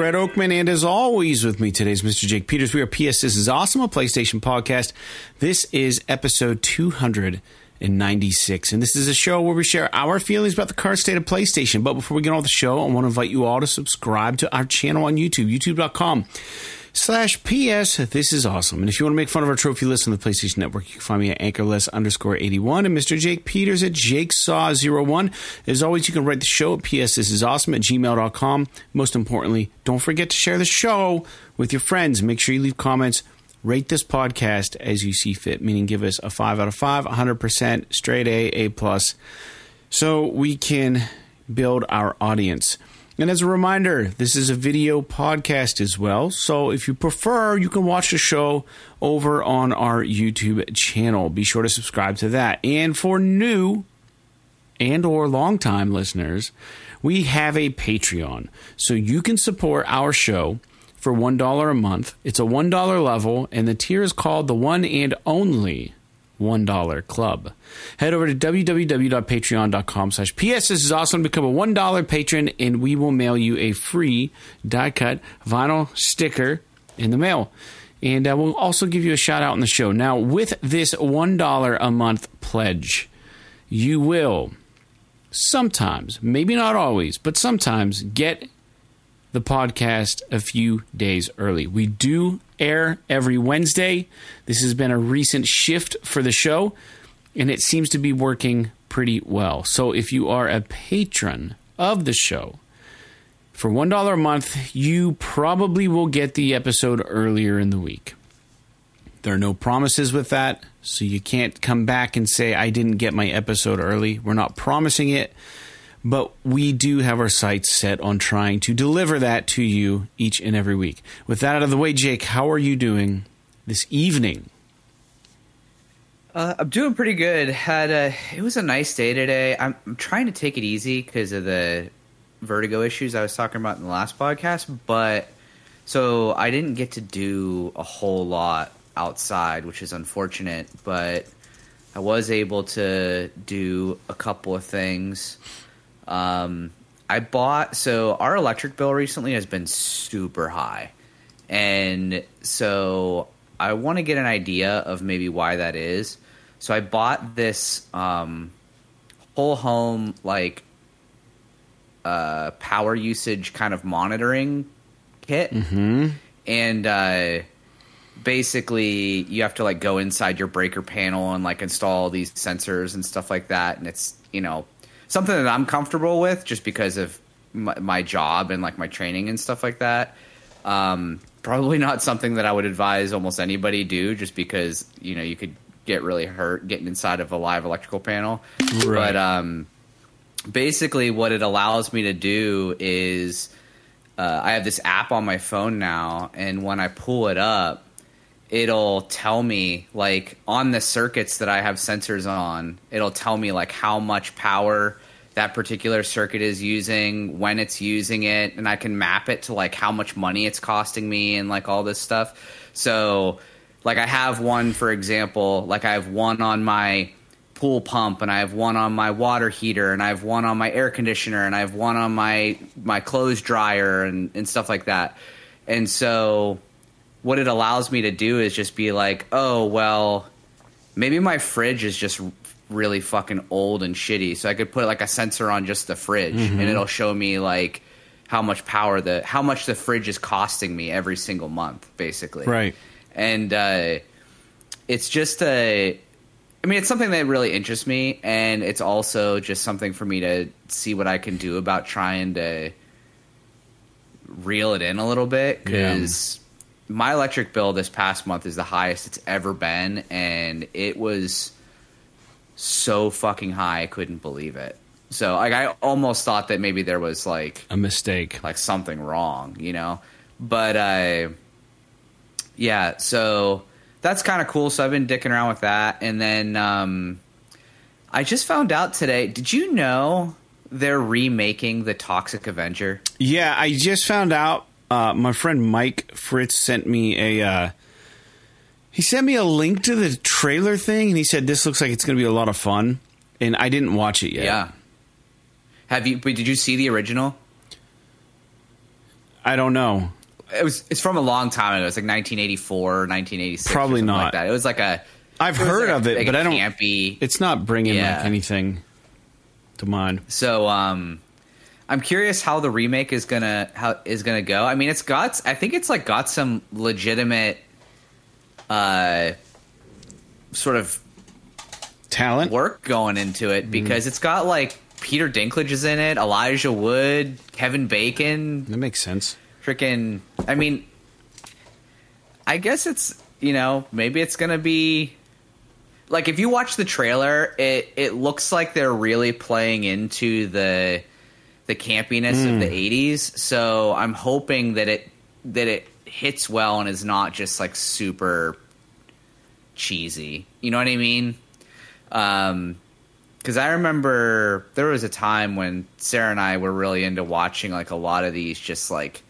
Fred Oakman, and as always, with me today is Mr. Jake Peters. We are PS. This is awesome, a PlayStation podcast. This is episode 296, and this is a show where we share our feelings about the current state of PlayStation. But before we get on with the show, I want to invite you all to subscribe to our channel on YouTube, youtube.com slash PS. This is awesome. And if you want to make fun of our trophy list on the PlayStation Network, you can find me at anchorless underscore 81 and Mr. Jake Peters at jakesaw01. As always, you can write the show at PS. This is awesome at gmail.com. Most importantly, don't forget to share the show with your friends. Make sure you leave comments. Rate this podcast as you see fit, meaning give us a 5 out of 5, 100% straight A, A plus, so we can build our audience. And as a reminder, this is a video podcast as well. So if you prefer, you can watch the show over on our YouTube channel. Be sure to subscribe to that. And for new and or long-time listeners, we have a Patreon. So you can support our show for $1 a month. It's a $1 level and the tier is called the one and only $1 club. Head over to www.patreon.com slash PS. This is awesome. Become a $1 patron and we will mail you a free die cut vinyl sticker in the mail. And uh, we'll also give you a shout out on the show. Now, with this $1 a month pledge, you will sometimes, maybe not always, but sometimes get the podcast a few days early. We do air every Wednesday. This has been a recent shift for the show, and it seems to be working pretty well. So if you are a patron of the show, for $1 a month, you probably will get the episode earlier in the week. There are no promises with that, so you can't come back and say, I didn't get my episode early. We're not promising it but we do have our sights set on trying to deliver that to you each and every week. With that out of the way, Jake, how are you doing this evening? Uh, I'm doing pretty good. Had a it was a nice day today. I'm, I'm trying to take it easy because of the vertigo issues I was talking about in the last podcast, but so I didn't get to do a whole lot outside, which is unfortunate. But I was able to do a couple of things. Um, I bought so our electric bill recently has been super high, and so I want to get an idea of maybe why that is. So I bought this um, whole home like uh, power usage kind of monitoring kit, mm-hmm. and uh, basically you have to like go inside your breaker panel and like install these sensors and stuff like that, and it's you know something that I'm comfortable with just because of my, my job and like my training and stuff like that. Um, probably not something that I would advise almost anybody do just because, you know, you could get really hurt getting inside of a live electrical panel. Right. But um, basically, what it allows me to do is uh, I have this app on my phone now, and when I pull it up, it'll tell me like on the circuits that I have sensors on, it'll tell me like how much power that particular circuit is using, when it's using it, and I can map it to like how much money it's costing me and like all this stuff. So like I have one for example, like I have one on my pool pump and I have one on my water heater and I have one on my air conditioner and I have one on my my clothes dryer and, and stuff like that. And so what it allows me to do is just be like, oh well, maybe my fridge is just really fucking old and shitty. So I could put like a sensor on just the fridge, mm-hmm. and it'll show me like how much power the how much the fridge is costing me every single month, basically. Right. And uh, it's just a. I mean, it's something that really interests me, and it's also just something for me to see what I can do about trying to reel it in a little bit because my electric bill this past month is the highest it's ever been, and it was so fucking high I couldn't believe it. So like I almost thought that maybe there was like a mistake, like something wrong, you know. But uh, yeah, so that's kind of cool. So I've been dicking around with that, and then um, I just found out today. Did you know they're remaking the Toxic Avenger? Yeah, I just found out uh, my friend Mike Fritz sent me a. Uh, he sent me a link to the trailer thing, and he said this looks like it's going to be a lot of fun. And I didn't watch it yet. Yeah. Have you? But did you see the original? I don't know. It was. It's from a long time ago. It's like 1984, 1986. Probably not. Like that. It was like a. I've heard like of a- it, like but I don't. Campy. It's not bringing Yeah. like anything to mind. So um I'm curious how the remake is gonna how is gonna go. I mean, it's got I think it's like got some legitimate uh sort of Talent. work going into Mm-hmm. it because it's got like Peter Dinklage is in it, Elijah Wood, Kevin Bacon, That makes sense. freaking I mean I guess it's you know, maybe it's gonna be like if you watch the trailer, it it looks like they're really playing into the the campiness of the eighties. So I'm hoping that it that it hits well and is not just like super cheesy. You know what I mean? Um because I remember there was a time when Sarah and I were really into watching like a lot of these just like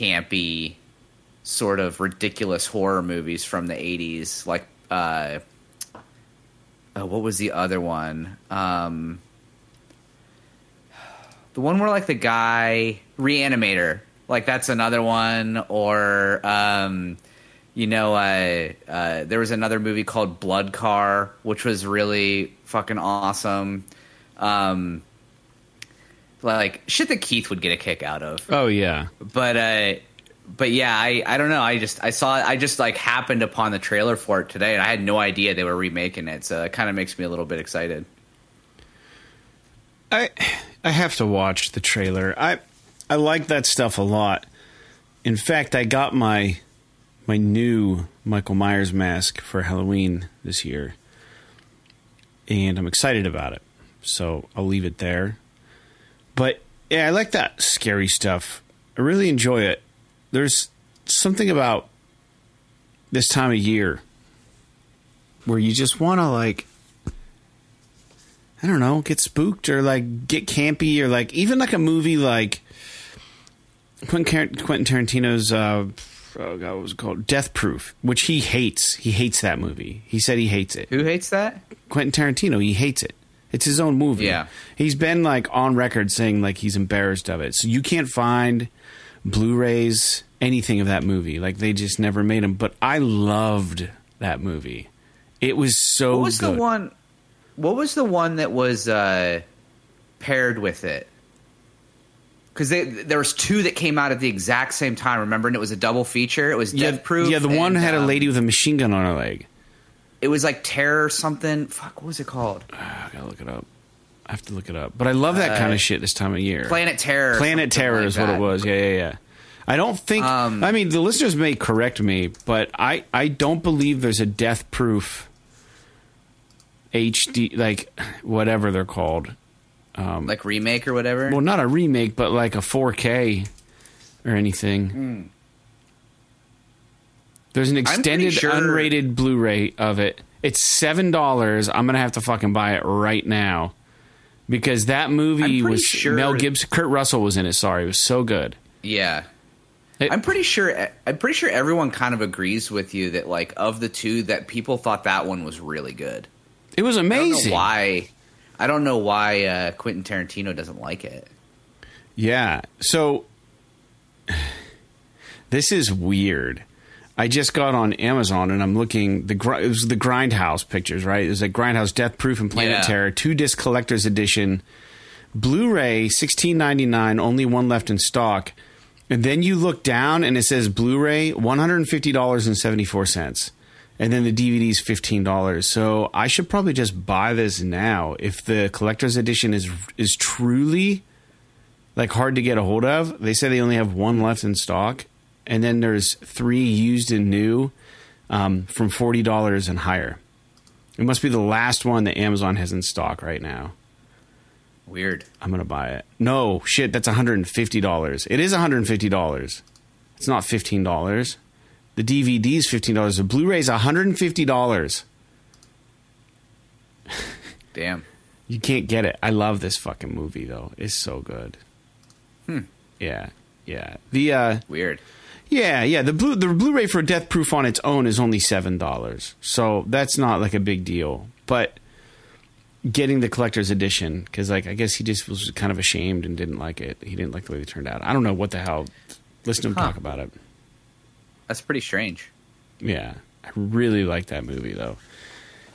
campy, sort of ridiculous horror movies from the '80s. Like, uh, oh, what was the other one? Um, the one where like the guy Reanimator, like that's another one. Or um, you know, uh, uh, there was another movie called Blood Car, which was really fucking awesome. Um, like shit that Keith would get a kick out of Oh yeah. but uh but yeah i i don't know i just i saw i just like happened upon the trailer for it today and i had no idea they were remaking it so it kind of makes me a little bit excited I I have to watch the trailer. I I like that stuff a lot. In fact, I got my my new Michael Myers mask for Halloween this year. And I'm excited about it. So, I'll leave it there. But yeah, I like that scary stuff. I really enjoy it. There's something about this time of year where you just want to like I don't know, get spooked or like get campy or like even like a movie like Quentin, Tarantino's uh, oh god, what was it called? Death Proof, which he hates. He hates that movie. He said he hates it. who hates that Quentin Tarantino, he hates it. It's his own movie. Yeah. He's been like on record saying like he's embarrassed of it. So you can't find Blu-rays anything of that movie. Like they just never made them, but I loved that movie. It was so what was good. the one what was the one that was uh paired with it because there was two that came out at the exact same time remember and it was a double feature it was yeah, death proof yeah, the one and, had a um, lady with a machine gun on her leg. it was like terror something fuck what was it called I gotta look it up. I have to look it up. But I love that kind Uh, of shit this time of year. planet terror Planet Terror like is what that. it was. Yeah, yeah, yeah. I don't think. Um, I mean, the listeners may correct me, but I I don't believe there's a death proof HD like whatever they're called. um, like remake or whatever Well, not a remake, but like a 4K or anything. Hmm. There's an extended sure- unrated Blu-ray of it. It's seven dollars. I'm gonna have to fucking buy it right now because that movie was sure- Mel Gibson. Kurt Russell was in it. Sorry, it was so good. yeah It- I'm pretty sure. I'm pretty sure everyone kind of agrees with you that, like, of the two, that people thought that one was really good. It was I don't know amazing. why. I don't know why uh, Quentin Tarantino doesn't like it. Yeah. So this is weird. I just got on Amazon and I'm looking the it was the Grindhouse pictures, right? It was like Grindhouse Death Proof and Planet Yeah. Terror, two disc collector's edition, Blu-ray, sixteen ninety nine, only one left in stock. And then you look down and it says Blu-ray, one hundred and fifty dollars and seventy four cents. And then the DVD is fifteen dollars. So I should probably just buy this now if the collector's edition is is truly like hard to get a hold of. They say they only have one left in stock, and then there's three used and new um, from forty dollars and higher. It must be the last one that Amazon has in stock right now. Weird. I'm gonna buy it. No shit, that's 150 dollars. It is 150 dollars. It's not 15 dollars. The DVD is 15 dollars. The Blu-ray is 150 dollars. Damn. You can't get it. I love this fucking movie though. It's so good. Hmm. Yeah, yeah. The uh, Weird. Yeah, yeah. The blue the Blu-ray for Death Proof on its own is only seven dollars, so that's not like a big deal. But getting the collector's edition because, like, I guess he just was kind of ashamed and didn't like it. He didn't like the way they turned out. I don't know what the hell. Listen to him Huh. talk about it. That's pretty strange. Yeah, I really like that movie though.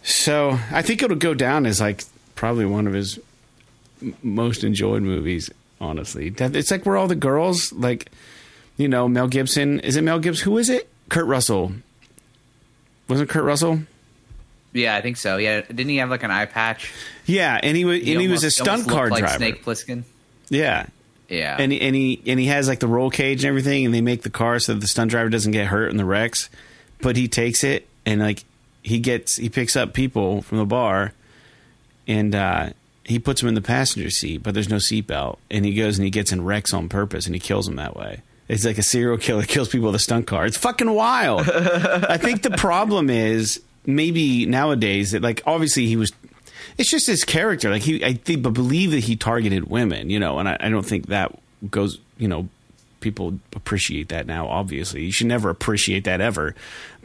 So I think it'll go down as like probably one of his most enjoyed movies. Honestly, it's like where all the girls like, you know, Mel Gibson. Is it Mel Gibson? Who is it? Kurt Russell. Wasn't Kurt Russell? Yeah, I think so. Yeah, didn't he have like an eye patch? Yeah, and he was and he was a stunt almost car like driver. Snake Plissken. Yeah, Yeah, and he, and he and he has like the roll cage and everything, and they make the car so that the stunt driver doesn't get hurt in the wrecks. But he takes it and like he gets he picks up people from the bar, and uh, he puts them in the passenger seat, but there's no seatbelt, and he goes and he gets in wrecks on purpose, and he kills them that way. It's like a serial killer kills people with a stunt car. It's fucking wild. I think the problem is maybe nowadays that like obviously he was it's just his character. Like he, I think, but believe that he targeted women, you know, and I, I don't think that goes, you know, people appreciate that now. Obviously, you should never appreciate that ever.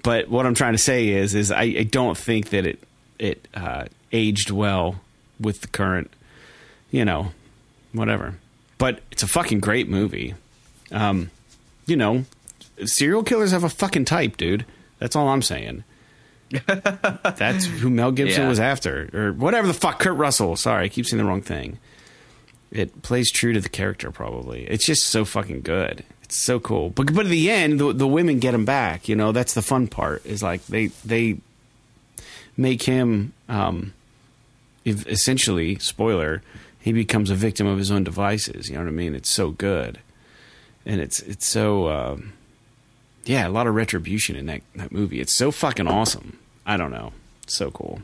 But what I'm trying to say is, is I, I don't think that it it uh, aged well with the current, you know, whatever. But it's a fucking great movie. Um, you know, serial killers have a fucking type, dude. That's all I'm saying. That's who Mel Gibson Yeah. was after, or whatever the fuck. Kurt Russell. Sorry, I keep saying the wrong thing. It plays true to the character. Probably, it's just so fucking good. It's so cool. But but at the end, the, the women get him back. You know, that's the fun part. Is like they they make him um, essentially spoiler. He becomes a victim of his own devices. You know what I mean? It's so good, and it's it's so. Um, yeah, a lot of retribution in that, that movie. It's so fucking awesome. I don't know. So cool.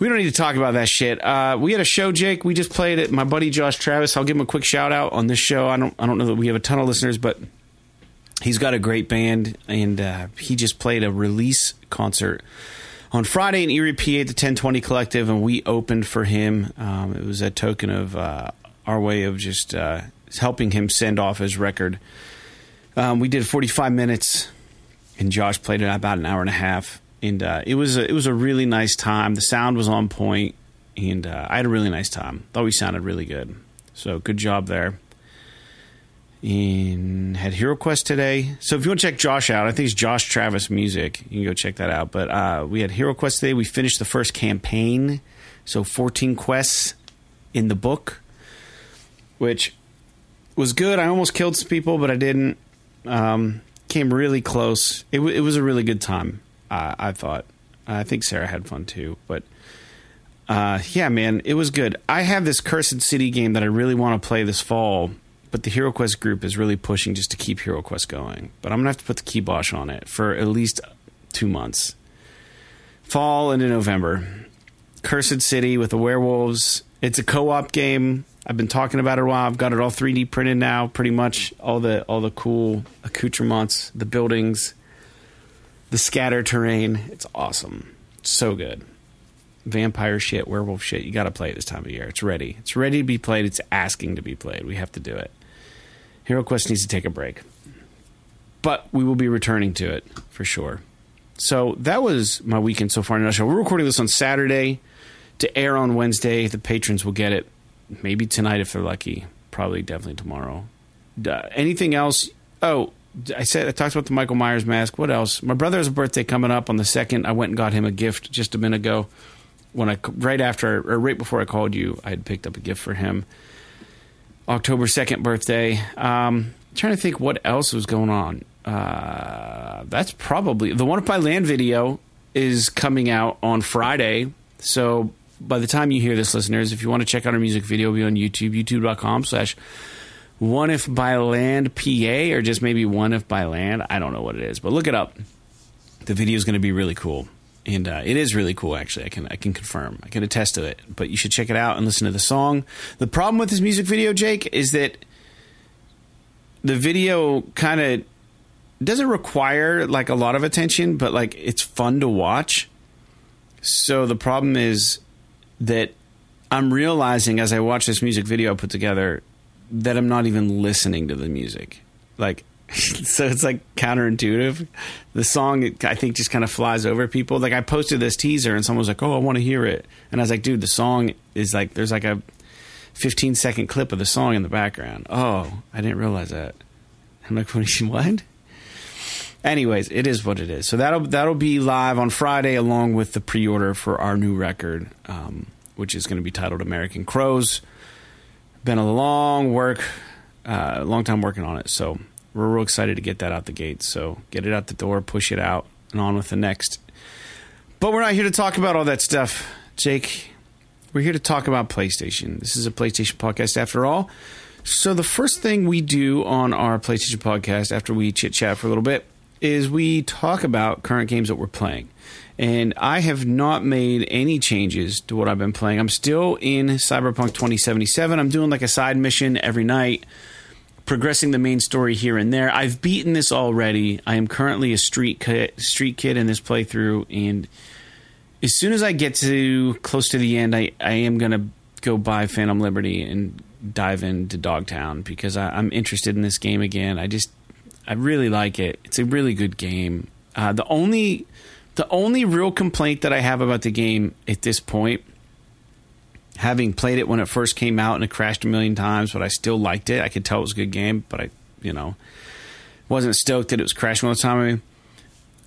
We don't need to talk about that shit. Uh, we had a show, Jake. We just played it. My buddy Josh Travis. I'll give him a quick shout out on this show. I don't. I don't know that we have a ton of listeners, but he's got a great band, and uh, he just played a release concert on Friday in Erie, PA, at the 1020 Collective, and we opened for him. Um, it was a token of uh, our way of just uh, helping him send off his record. Um, we did 45 minutes, and Josh played it about an hour and a half, and uh, it was a, it was a really nice time. The sound was on point, and uh, I had a really nice time. Thought we sounded really good, so good job there. And had Hero Quest today. So if you want to check Josh out, I think it's Josh Travis Music. You can go check that out. But uh, we had Hero Quest today. We finished the first campaign, so 14 quests in the book, which was good. I almost killed some people, but I didn't. Um, came really close. It, w- it was a really good time. Uh, I thought. I think Sarah had fun too. But uh, yeah, man, it was good. I have this Cursed City game that I really want to play this fall, but the Hero Quest group is really pushing just to keep Hero Quest going. But I'm gonna have to put the kibosh on it for at least two months. Fall into November. Cursed City with the werewolves. It's a co-op game. I've been talking about it a while. I've got it all 3D printed now, pretty much all the all the cool accoutrements, the buildings, the scatter terrain. It's awesome. It's so good. Vampire shit, werewolf shit. You got to play it this time of year. It's ready. It's ready to be played. It's asking to be played. We have to do it. Hero Quest needs to take a break. But we will be returning to it for sure. So that was my weekend so far in a nutshell. We're recording this on Saturday to air on Wednesday. The patrons will get it maybe tonight if they're lucky. Probably definitely tomorrow. Uh, anything else? Oh, I said I talked about the Michael Myers mask. What else? My brother has a birthday coming up on the second. I went and got him a gift just a minute ago. When I right after or right before I called you, I had picked up a gift for him. October second birthday. Um, trying to think what else was going on. Uh, that's probably the one if by land video is coming out on Friday. So by the time you hear this, listeners, if you want to check out our music video, be on YouTube, youtube.com slash one if by land PA or just maybe one if by land. I don't know what it is, but look it up. The video is going to be really cool. And uh, it is really cool, actually. I can I can confirm. I can attest to it. But you should check it out and listen to the song. The problem with this music video, Jake, is that the video kind of doesn't require like a lot of attention, but like it's fun to watch. So the problem is that I'm realizing as I watch this music video I put together that I'm not even listening to the music. Like so it's like counterintuitive. The song, I think, just kind of flies over people. Like I posted this teaser, and someone was like, "Oh, I want to hear it," and I was like, "Dude, the song is like there's like a 15 second clip of the song in the background." Oh, I didn't realize that. I'm like, "What?" Anyways, it is what it is. So that'll that'll be live on Friday, along with the pre-order for our new record, um, which is going to be titled "American Crows." Been a long work, uh, long time working on it. So we're real excited to get that out the gate. So get it out the door, push it out, and on with the next. But we're not here to talk about all that stuff, Jake. We're here to talk about PlayStation. This is a PlayStation podcast after all. So the first thing we do on our PlayStation podcast after we chit chat for a little bit is we talk about current games that we're playing. And I have not made any changes to what I've been playing. I'm still in Cyberpunk 2077. I'm doing like a side mission every night, progressing the main story here and there. I've beaten this already. I am currently a street kid, street kid in this playthrough, and as soon as I get to close to the end, I, I am to go buy Phantom Liberty and dive into Dogtown because I, I'm interested in this game again. I just I really like it. It's a really good game. Uh, the only the only real complaint that I have about the game at this point, having played it when it first came out and it crashed a million times, but I still liked it. I could tell it was a good game, but I, you know, wasn't stoked that it was crashing all the time.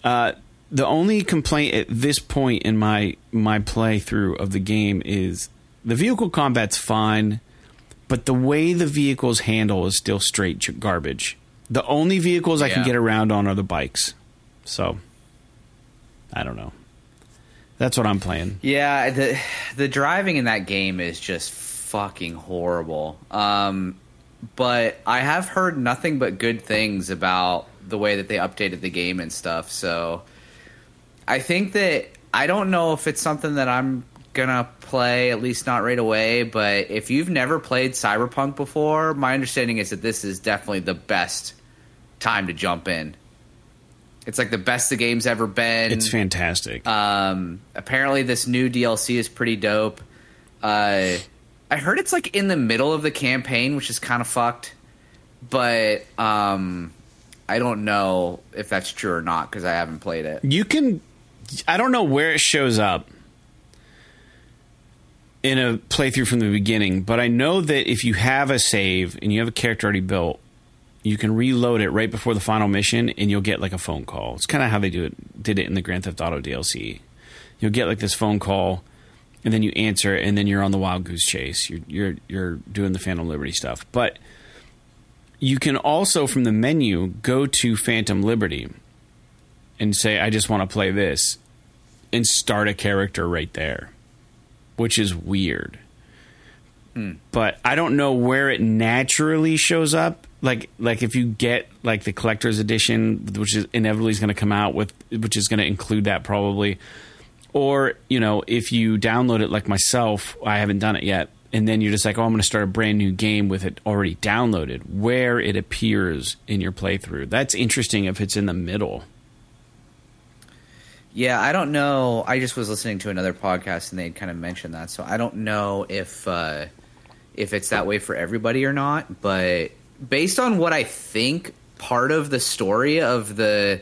Uh, the only complaint at this point in my my playthrough of the game is the vehicle combat's fine, but the way the vehicles handle is still straight garbage. The only vehicles I can get around on are the bikes. So I don't know. That's what I'm playing. Yeah, the the driving in that game is just fucking horrible. Um, but I have heard nothing but good things about the way that they updated the game and stuff. So I think that I don't know if it's something that I'm gonna play, at least not right away. But if you've never played Cyberpunk before, my understanding is that this is definitely the best time to jump in. It's like the best the game's ever been. It's fantastic. Um, apparently, this new DLC is pretty dope. Uh, I heard it's like in the middle of the campaign, which is kind of fucked. But um, I don't know if that's true or not because I haven't played it. you can I don't know where it shows up in a playthrough from the beginning, but I know that if you have a save and you have a character already built, you can reload it right before the final mission and you'll get like a phone call. It's kind of how they do it did it in the Grand Theft Auto DLC. You'll get like this phone call and then you answer and then you're on the wild goose chase. You're you're you're doing the Phantom Liberty stuff. But you can also from the menu go to Phantom Liberty and say I just want to play this and start a character right there, which is weird. But I don't know where it naturally shows up. Like like if you get like the collector's edition, which is inevitably is going to come out with, which is going to include that probably, or you know if you download it like myself, I haven't done it yet, and then you're just like, oh, I'm going to start a brand new game with it already downloaded, where it appears in your playthrough. That's interesting if it's in the middle. Yeah, I don't know. I just was listening to another podcast and they kind of mentioned that, so I don't know if uh, if it's that way for everybody or not. But based on what I think part of the story of the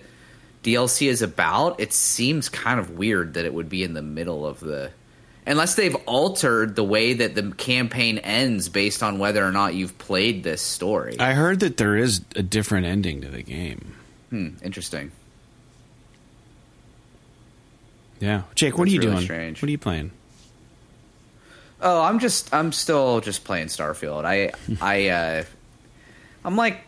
DLC is about, it seems kind of weird that it would be in the middle of the. Unless they've altered the way that the campaign ends based on whether or not you've played this story. I heard that there is a different ending to the game. Hmm, interesting. Yeah, Jake, what That's are you really doing? strange. What are you playing? Oh, I'm just I'm still just playing Starfield. I I uh I'm like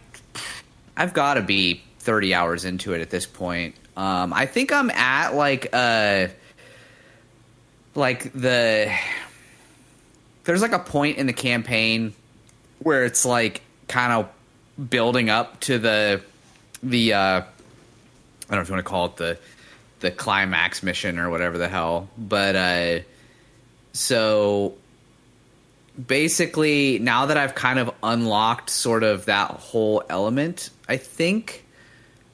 I've got to be 30 hours into it at this point. Um I think I'm at like uh like the there's like a point in the campaign where it's like kind of building up to the the uh I don't know if you want to call it the the climax mission or whatever the hell, but uh so basically now that I've kind of unlocked sort of that whole element, I think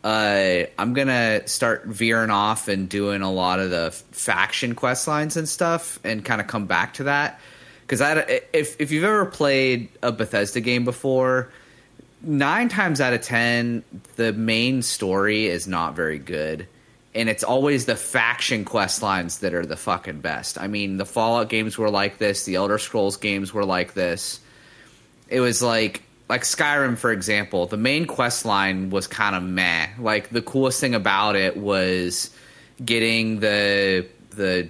uh, I'm gonna start veering off and doing a lot of the faction quest lines and stuff, and kind of come back to that. Because if if you've ever played a Bethesda game before, nine times out of ten, the main story is not very good. And it's always the faction quest lines that are the fucking best. I mean, the Fallout games were like this, the Elder Scrolls games were like this. It was like like Skyrim, for example, the main quest line was kind of meh. Like the coolest thing about it was getting the the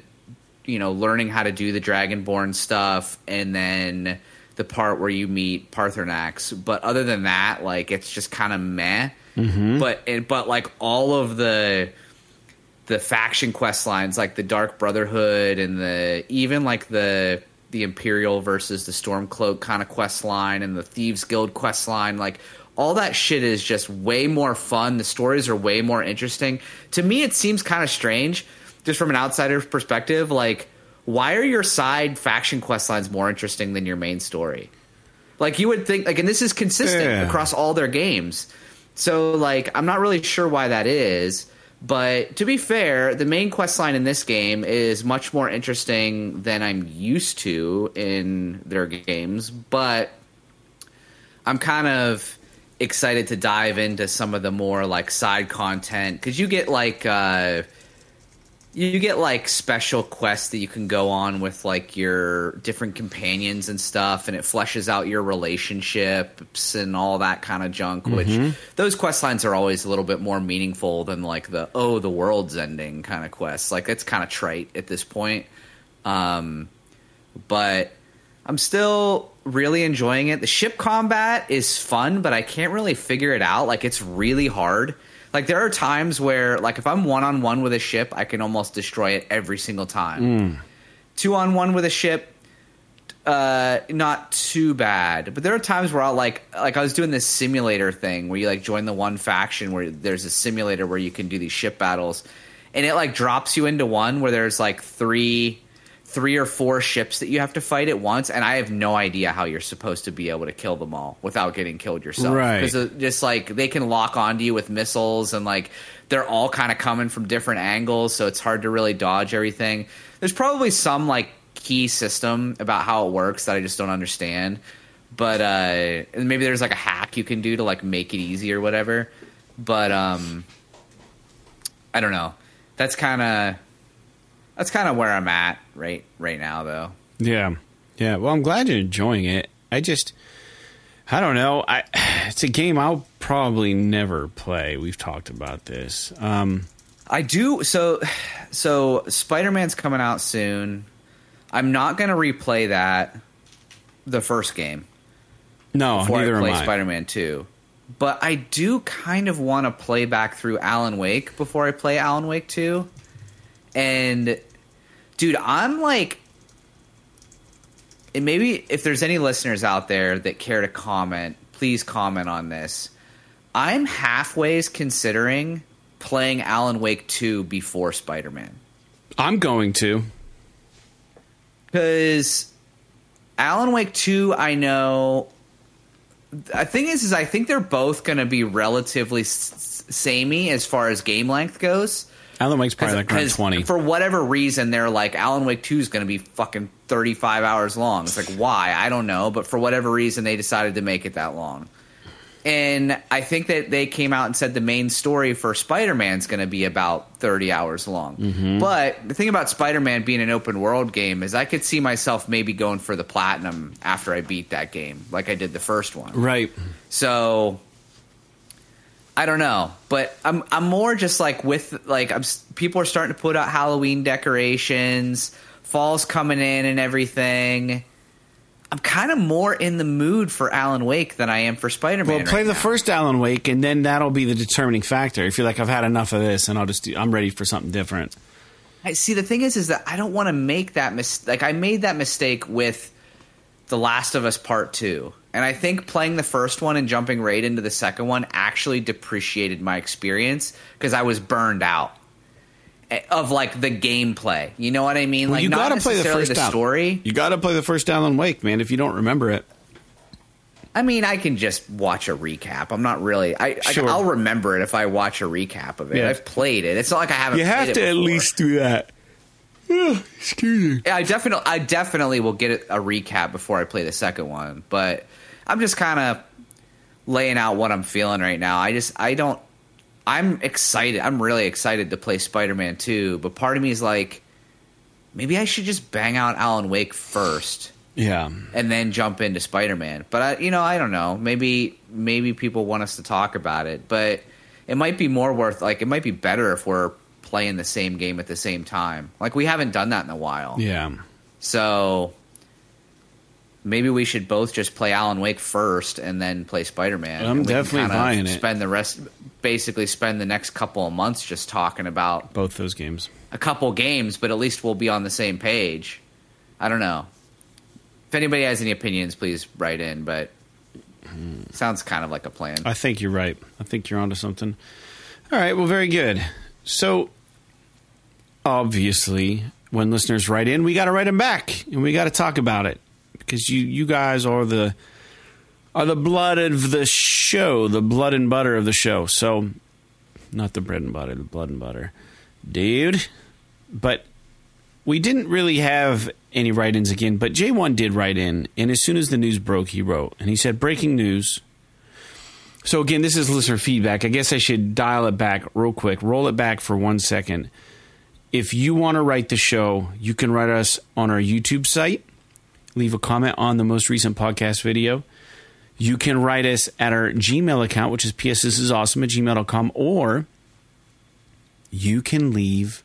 you know learning how to do the Dragonborn stuff, and then the part where you meet Paarthurnax. But other than that, like it's just kind of meh. Mm-hmm. But it, but like all of the the faction quest lines, like the Dark Brotherhood and the even like the the Imperial versus the Stormcloak kind of quest line and the Thieves Guild quest line, like all that shit is just way more fun. The stories are way more interesting. To me, it seems kind of strange, just from an outsider's perspective. Like, why are your side faction quest lines more interesting than your main story? Like, you would think, like, and this is consistent yeah. across all their games. So, like, I'm not really sure why that is. But to be fair, the main quest line in this game is much more interesting than I'm used to in their games. But I'm kind of excited to dive into some of the more like side content because you get like uh, you get like special quests that you can go on with like your different companions and stuff and it fleshes out your relationships and all that kind of junk mm-hmm. which those quest lines are always a little bit more meaningful than like the oh the world's ending kind of quests. Like it's kind of trite at this point. Um, but i'm still really enjoying it. The ship combat is fun but i can't really figure it out. Like it's really hard like there are times where like if I'm one on one with a ship, I can almost destroy it every single time. Mm. Two on one with a ship, uh, not too bad. But there are times where I'll like like I was doing this simulator thing where you like join the one faction where there's a simulator where you can do these ship battles, and it like drops you into one where there's like three three or four ships that you have to fight at once, and I have no idea how you're supposed to be able to kill them all without getting killed yourself. Right? Because just like they can lock onto you with missiles, and like they're all kind of coming from different angles, so it's hard to really dodge everything. There's probably some like key system about how it works that I just don't understand. But uh, maybe there's like a hack you can do to like make it easy or whatever. But um, I don't know. That's kind of that's kind of where I'm at right right now, though. Yeah, yeah. Well, I'm glad you're enjoying it. I just, I don't know. I it's a game I'll probably never play. We've talked about this. Um, I do. So, so Spider Man's coming out soon. I'm not going to replay that the first game. No, before neither I play am I. Spider Man Two. But I do kind of want to play back through Alan Wake before I play Alan Wake Two. And dude, I'm like, and maybe if there's any listeners out there that care to comment, please comment on this. I'm halfways considering playing Alan Wake 2 before Spider Man. I'm going to. Because Alan Wake 2, I know. The thing is, is I think they're both going to be relatively s- samey as far as game length goes. Alan Wake's probably like around 20. For whatever reason, they're like, Alan Wake 2 is going to be fucking 35 hours long. It's like, why? I don't know. But for whatever reason, they decided to make it that long. And I think that they came out and said the main story for Spider Man is going to be about 30 hours long. Mm-hmm. But the thing about Spider Man being an open world game is I could see myself maybe going for the platinum after I beat that game, like I did the first one. Right. So I don't know, but I'm I'm more just like with like I'm people are starting to put out Halloween decorations, fall's coming in and everything. I'm kind of more in the mood for Alan Wake than I am for Spider Man. Well, play right the now. first Alan Wake, and then that'll be the determining factor. If you're like, I've had enough of this, and I'll just do, I'm ready for something different. I see. The thing is, is that I don't want to make that mistake. Like I made that mistake with The Last of Us Part Two, and I think playing the first one and jumping right into the second one actually depreciated my experience because I was burned out eh, of like the gameplay. You know what I mean? Well, like you not got to play the first the story. You got to play the first Alan Wake, man. If you don't remember it, I mean, I can just watch a recap. I'm not really. I, Sure. I I'll remember it if I watch a recap of it. Yeah. I've played it. It's not like I haven't. you have to at least do that. Oh, excuse me. Yeah, I definitely, I definitely will get a recap before I play the second one. But I'm just kind of laying out what I'm feeling right now. I just I don't I'm excited. I'm really excited to play Spider-Man 2, but part of me is like maybe I should just bang out Alan Wake first. Yeah. And then jump into Spider-Man. But I you know, I don't know. Maybe maybe people want us to talk about it, but it might be more worth like it might be better if we're playing the same game at the same time. Like we haven't done that in a while. Yeah. So maybe we should both just play Alan Wake first and then play Spider Man. I'm definitely buying it. Spend the rest, basically, spend the next couple of months just talking about both those games. A couple games, but at least we'll be on the same page. I don't know. If anybody has any opinions, please write in. But sounds kind of like a plan. I think you're right. I think you're onto something. All right. Well, very good. So, obviously, when listeners write in, we got to write them back and we got to talk about it because you you guys are the are the blood of the show, the blood and butter of the show. So, not the bread and butter, the blood and butter, dude. But we didn't really have any write-ins again, but J1 did write in, and as soon as the news broke, he wrote, and he said, "Breaking news." So again, this is listener feedback. I guess I should dial it back real quick, roll it back for one second. If you want to write the show, you can write us on our YouTube site leave a comment on the most recent podcast video. You can write us at our Gmail account, which is PS This Is Awesome at gmail.com, or you can leave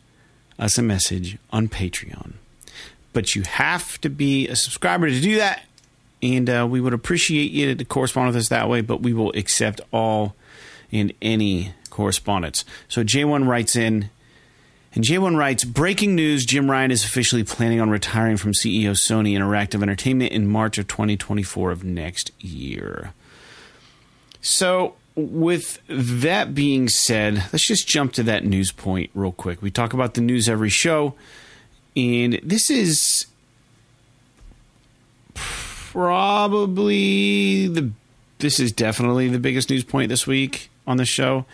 us a message on Patreon. But you have to be a subscriber to do that. And uh, we would appreciate you to correspond with us that way, but we will accept all and any correspondence. So J1 writes in and J1 writes Breaking news Jim Ryan is officially planning on retiring from CEO Sony Interactive Entertainment in March of 2024 of next year. So, with that being said, let's just jump to that news point real quick. We talk about the news every show, and this is probably the this is definitely the biggest news point this week on the show.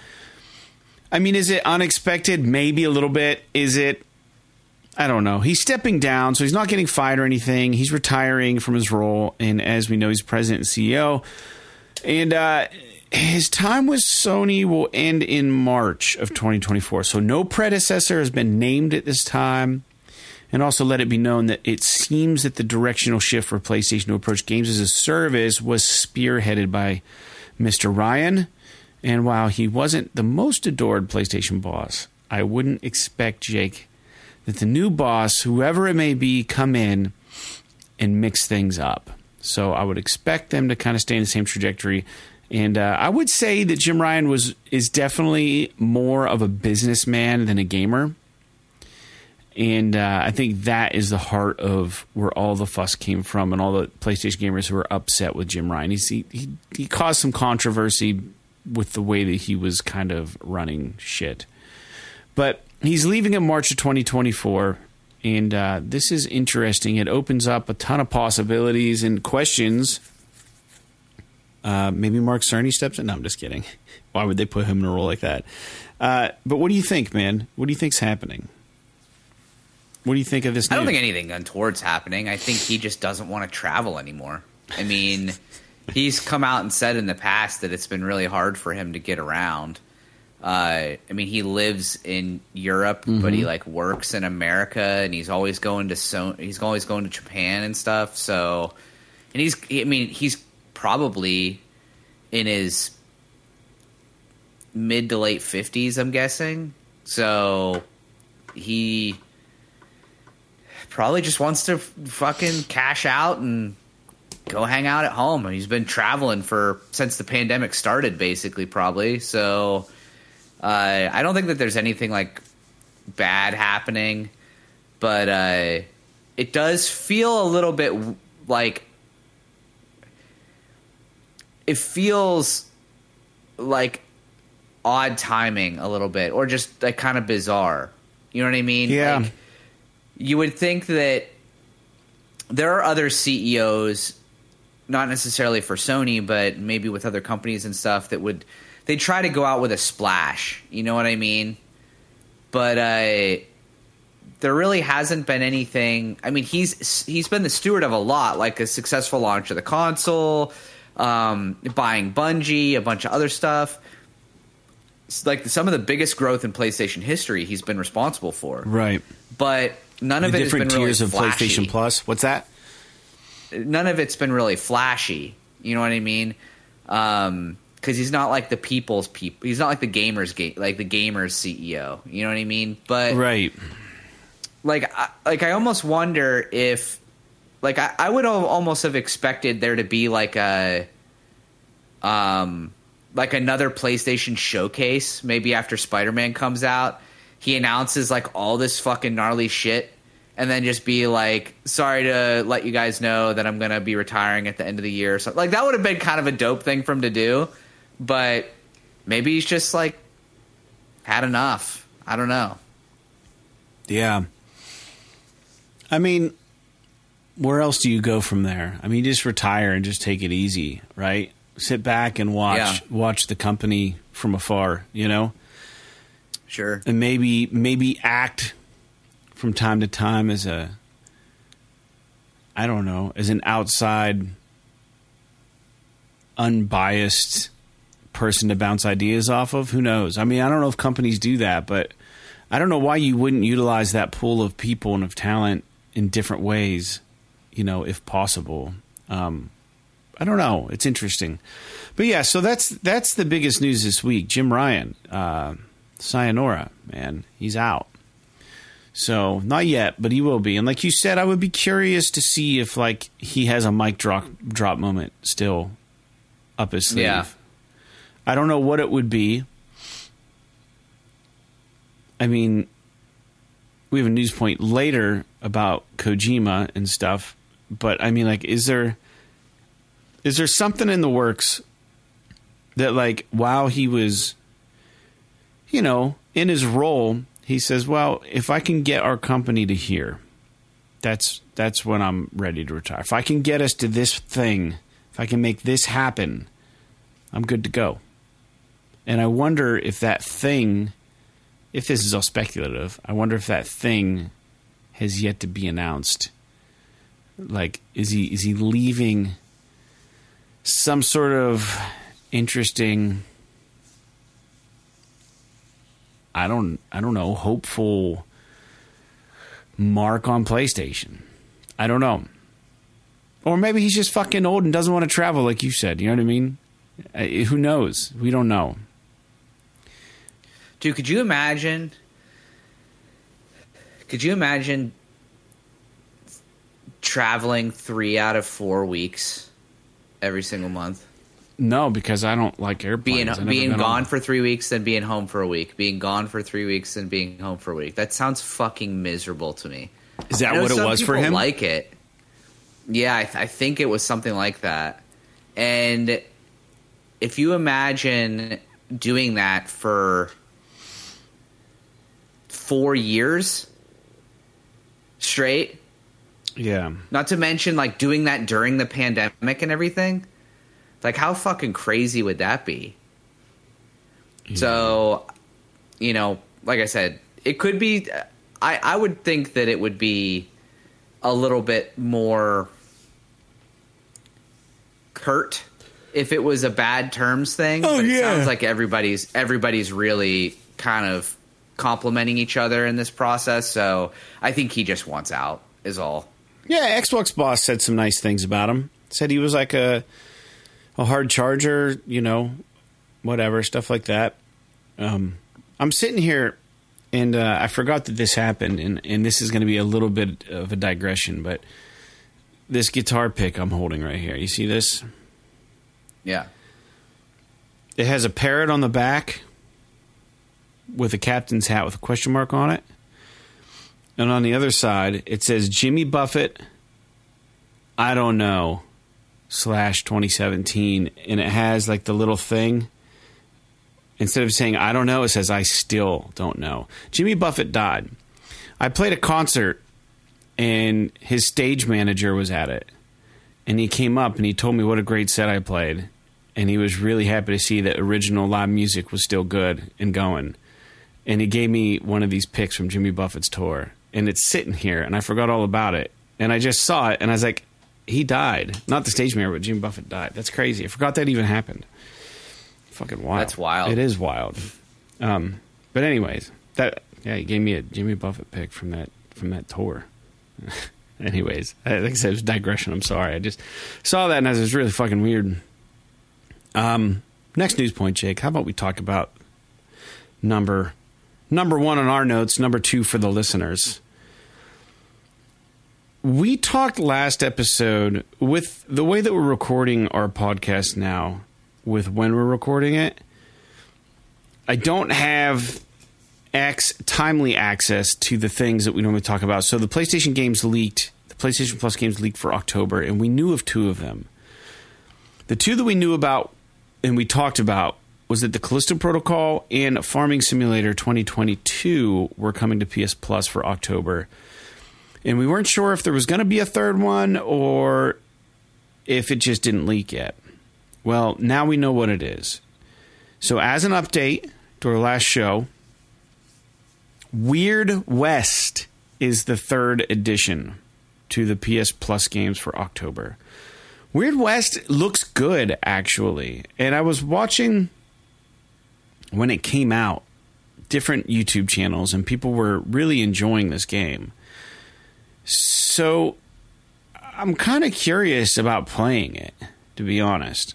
I mean, is it unexpected? Maybe a little bit. Is it? I don't know. He's stepping down, so he's not getting fired or anything. He's retiring from his role, and as we know, he's president and CEO. And uh, his time with Sony will end in March of 2024. So no predecessor has been named at this time. And also let it be known that it seems that the directional shift for PlayStation to approach games as a service was spearheaded by Mr. Ryan and while he wasn't the most adored PlayStation boss, I wouldn't expect Jake that the new boss, whoever it may be, come in and mix things up. So I would expect them to kind of stay in the same trajectory. And uh, I would say that Jim Ryan was is definitely more of a businessman than a gamer. And uh, I think that is the heart of where all the fuss came from, and all the PlayStation gamers who were upset with Jim Ryan. He's, he, he, he caused some controversy with the way that he was kind of running shit. But he's leaving in March of 2024. And uh, this is interesting. It opens up a ton of possibilities and questions. Uh, maybe Mark Cerny steps in. No, I'm just kidding. Why would they put him in a role like that? Uh, but what do you think, man? What do you think's happening? What do you think of this? I don't think anything untoward's happening. I think he just doesn't want to travel anymore. I mean, he's come out and said in the past that it's been really hard for him to get around. Uh, I mean, he lives in Europe, mm-hmm. but he like works in America, and he's always going to so he's always going to Japan and stuff. So, and he's I mean, he's probably in his mid to late fifties, I'm guessing. So, he probably just wants to fucking cash out and go hang out at home. He's been traveling for since the pandemic started, basically, probably. So uh, I don't think that there's anything like bad happening, but uh, it does feel a little bit like it feels like odd timing a little bit, or just like kind of bizarre. You know what I mean? Yeah. Like, you would think that there are other CEOs not necessarily for Sony, but maybe with other companies and stuff that would they try to go out with a splash. You know what I mean? But uh, there really hasn't been anything. I mean, he's he's been the steward of a lot, like a successful launch of the console, um, buying Bungie, a bunch of other stuff. It's like some of the biggest growth in PlayStation history, he's been responsible for. Right. But none of The it has been different really tiers of flashy. PlayStation Plus. What's that? None of it's been really flashy. You know what I mean? Because he's not like the people's people. He's not like the gamers ga- like the gamers CEO. You know what I mean? But Right. like, I, like I almost wonder if, like, I, I would have almost have expected there to be like a, um, like another PlayStation showcase. Maybe after Spider Man comes out, he announces like all this fucking gnarly shit and then just be like, "Sorry to let you guys know that I'm gonna be retiring at the end of the year." So like that would have been kind of a dope thing for him to do, but maybe he's just like had enough. I don't know. Yeah. I mean, where else do you go from there? I mean, just retire and just take it easy, right? Sit back and watch Yeah. watch the company from afar, you know? Sure. and maybe maybe act from time to time as a I don't know, as an outside unbiased person to bounce ideas off of. Who knows? I mean, I don't know if companies do that, but I don't know why you wouldn't utilize that pool of people and of talent in different ways, you know, if possible. Um, I don't know. It's interesting, but yeah. So that's that's the biggest news this week. Jim Ryan, uh, Sayonara, man, he's out. So not yet, but he will be. And like you said, I would be curious to see if like he has a mic drop drop moment still up his sleeve. Yeah. I don't know what it would be. I mean, we have a news point later about Kojima and stuff, but I mean, like, is there is there something in the works that, like, while he was, you know, in his role, he says, "Well, if I can get our company to here, that's that's when I'm ready to retire. If I can get us to this thing, if I can make this happen, I'm good to go." And I wonder if that thing, if this is all speculative, I wonder if that thing has yet to be announced. Like, is he is he leaving some sort of interesting? I don't I don't know hopeful mark on PlayStation. I don't know. Or maybe he's just fucking old and doesn't want to travel, like you said. You know what I mean? Uh, who knows? We don't know. Dude, could you imagine? Could you imagine traveling three out of four weeks every single month? No, because I don't like airplanes. Being being gone on- for three weeks, then being home for a week. Being gone for three weeks, then being home for a week. That sounds fucking miserable to me. Is that I know what it was for people him? Like it? Yeah, I, th- I think it was something like that. And if you imagine doing that for four years straight, yeah. not to mention like doing that during the pandemic and everything, like how fucking crazy would that be? So, you know, like I said, it could be. I I would think that it would be a little bit more curt if it was a bad terms thing. Oh, but it yeah. sounds like everybody's everybody's really kind of complimenting each other in this process. So I think he just wants out. Is all. Yeah, Xbox boss said some nice things about him. Said he was like a a hard charger, you know, whatever stuff like that. Um, I'm sitting here, and uh, I forgot that this happened, and and this is going to be a little bit of a digression, but this guitar pick I'm holding right here, you see this? Yeah. It has a parrot on the back with a captain's hat with a question mark on it. And on the other side, it says Jimmy Buffett, I don't know, slash 2017. And it has like the little thing. Instead of saying I don't know, it says I still don't know. Jimmy Buffett died. I played a concert and his stage manager was at it. And he came up and he told me what a great set I played. And he was really happy to see that original live music was still good and going. And he gave me one of these picks from Jimmy Buffett's tour. And it's sitting here and I forgot all about it. And I just saw it and I was like, he died. Not the stage manager, but Jimmy Buffett died. That's crazy. I forgot that even happened. Fucking wild. That's wild. It is wild. Um, but anyways, that yeah, he gave me a Jimmy Buffett pick from that from that tour. anyways, I said, it was digression. I'm sorry. I just saw that and it was really fucking weird. Um, next news point, Jake. How about we talk about number number one on our notes, number two for the listeners. We talked last episode with the way that we're recording our podcast now, with when we're recording it. I don't have X timely access to the things that we normally talk about. So the PlayStation games leaked, the PlayStation Plus games leaked for October, and we knew of two of them. The two that we knew about and we talked about was that the Callisto Protocol and Farming Simulator 2022 were coming to PS Plus for October. And we weren't sure if there was going to be a third one or if it just didn't leak yet. Well, now we know what it is. So, as an update to our last show, Weird West is the third edition to the PS Plus games for October. Weird West looks good, actually. And I was watching when it came out different YouTube channels, and people were really enjoying this game. So I'm kind of curious about playing it, to be honest.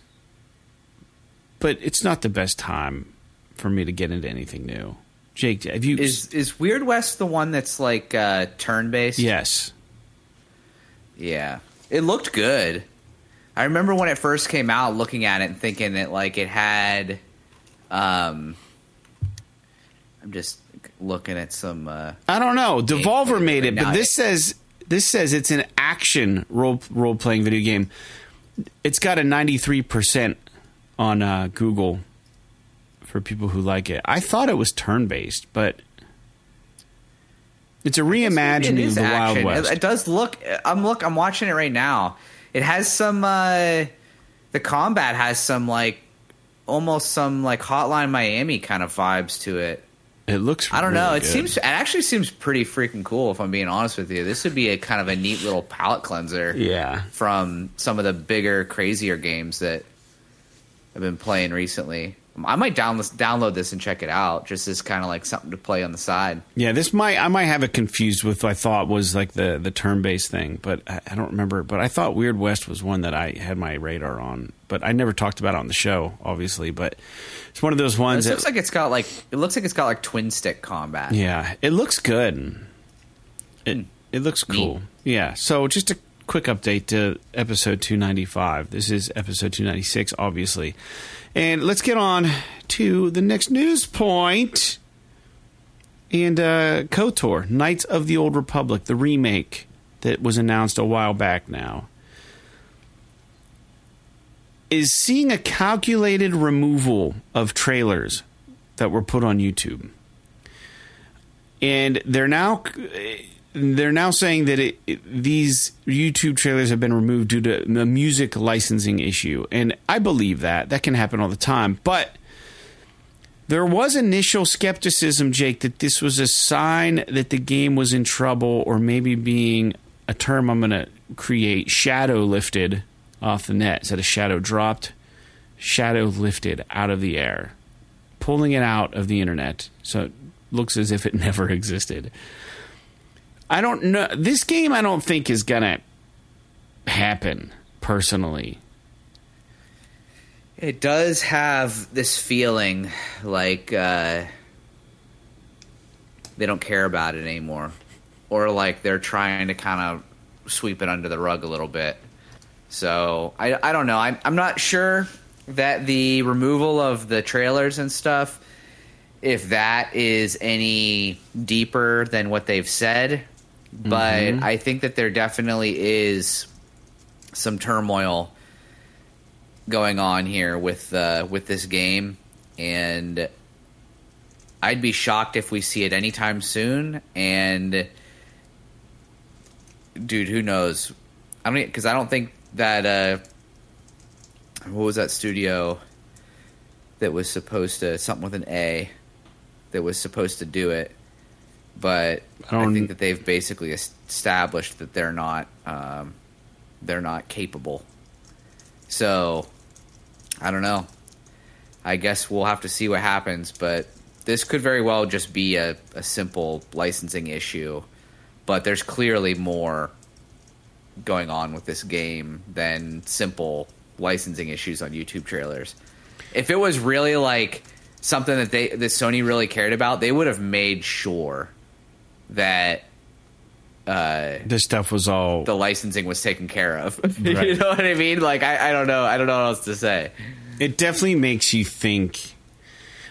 But it's not the best time for me to get into anything new. Jake, have you Is is Weird West the one that's like uh, turn based? Yes. Yeah. It looked good. I remember when it first came out looking at it and thinking that like it had um I'm just looking at some uh I don't know. Devolver made it, but this says this says it's an action role role playing video game. It's got a ninety three percent on uh, Google for people who like it. I thought it was turn based, but it's a reimagining is of the Wild. West. It, it does look I'm look I'm watching it right now. It has some uh the combat has some like almost some like Hotline Miami kind of vibes to it. It looks. I don't know. It good. seems it actually seems pretty freaking cool. If I'm being honest with you, this would be a kind of a neat little palate cleanser Yeah. from some of the bigger, crazier games that I've been playing recently. I might download download this and check it out, just as kind of like something to play on the side. Yeah, this might I might have it confused with what I thought was like the the turn based thing, but I, I don't remember. But I thought Weird West was one that I had my radar on, but I never talked about it on the show, obviously. But it's one of those ones that looks like it's got like it looks like it's got like twin stick combat. yeah, it looks good. It hmm. it looks cool. Yeah. So just a quick update to episode 295. This is episode 296, obviously. And let's get on to the next news point. And uh, KOTOR, Knights of the Old Republic, the remake that was announced a while back now, is seeing a calculated removal of trailers that were put on YouTube and they're now they're now saying that it, it- these YouTube trailers have been removed due to the music licensing issue, and I believe that. That can happen all the time. But there was initial skepticism, Jake, that this was a sign that the game was in trouble, or maybe being a term I'm going to create shadow lifted off the net. Instead of shadow dropped, shadow lifted out of the air. Pulling it out of the internet so it looks as if it never existed. I don't know. This game, I don't think is gonna happen personally. It does have this feeling like uh, they don't care about it anymore, or like they're trying to kind of sweep it under the rug a little bit. So I, I don't know. I'm, I'm not sure that the removal of the trailers and stuff, if that is any deeper than what they've said, but I think that there definitely is some turmoil going on here with uh, with this game, and I'd be shocked if we see it anytime soon. And dude, who knows? I don't because I don't think that uh, what was that studio that was supposed to something with an A that was supposed to do it, but I I, think that they've basically established that they're not um, they're not capable. So I don't know. I guess we'll have to see what happens, but this could very well just be a, a simple licensing issue. But there's clearly more going on with this game than simple licensing issues on YouTube trailers. If it was really like something that they that Sony really cared about, they would have made sure that uh, this stuff was all the licensing was taken care of. Right. you know what I mean? Like I, I don't know. I don't know what else to say. it definitely makes you think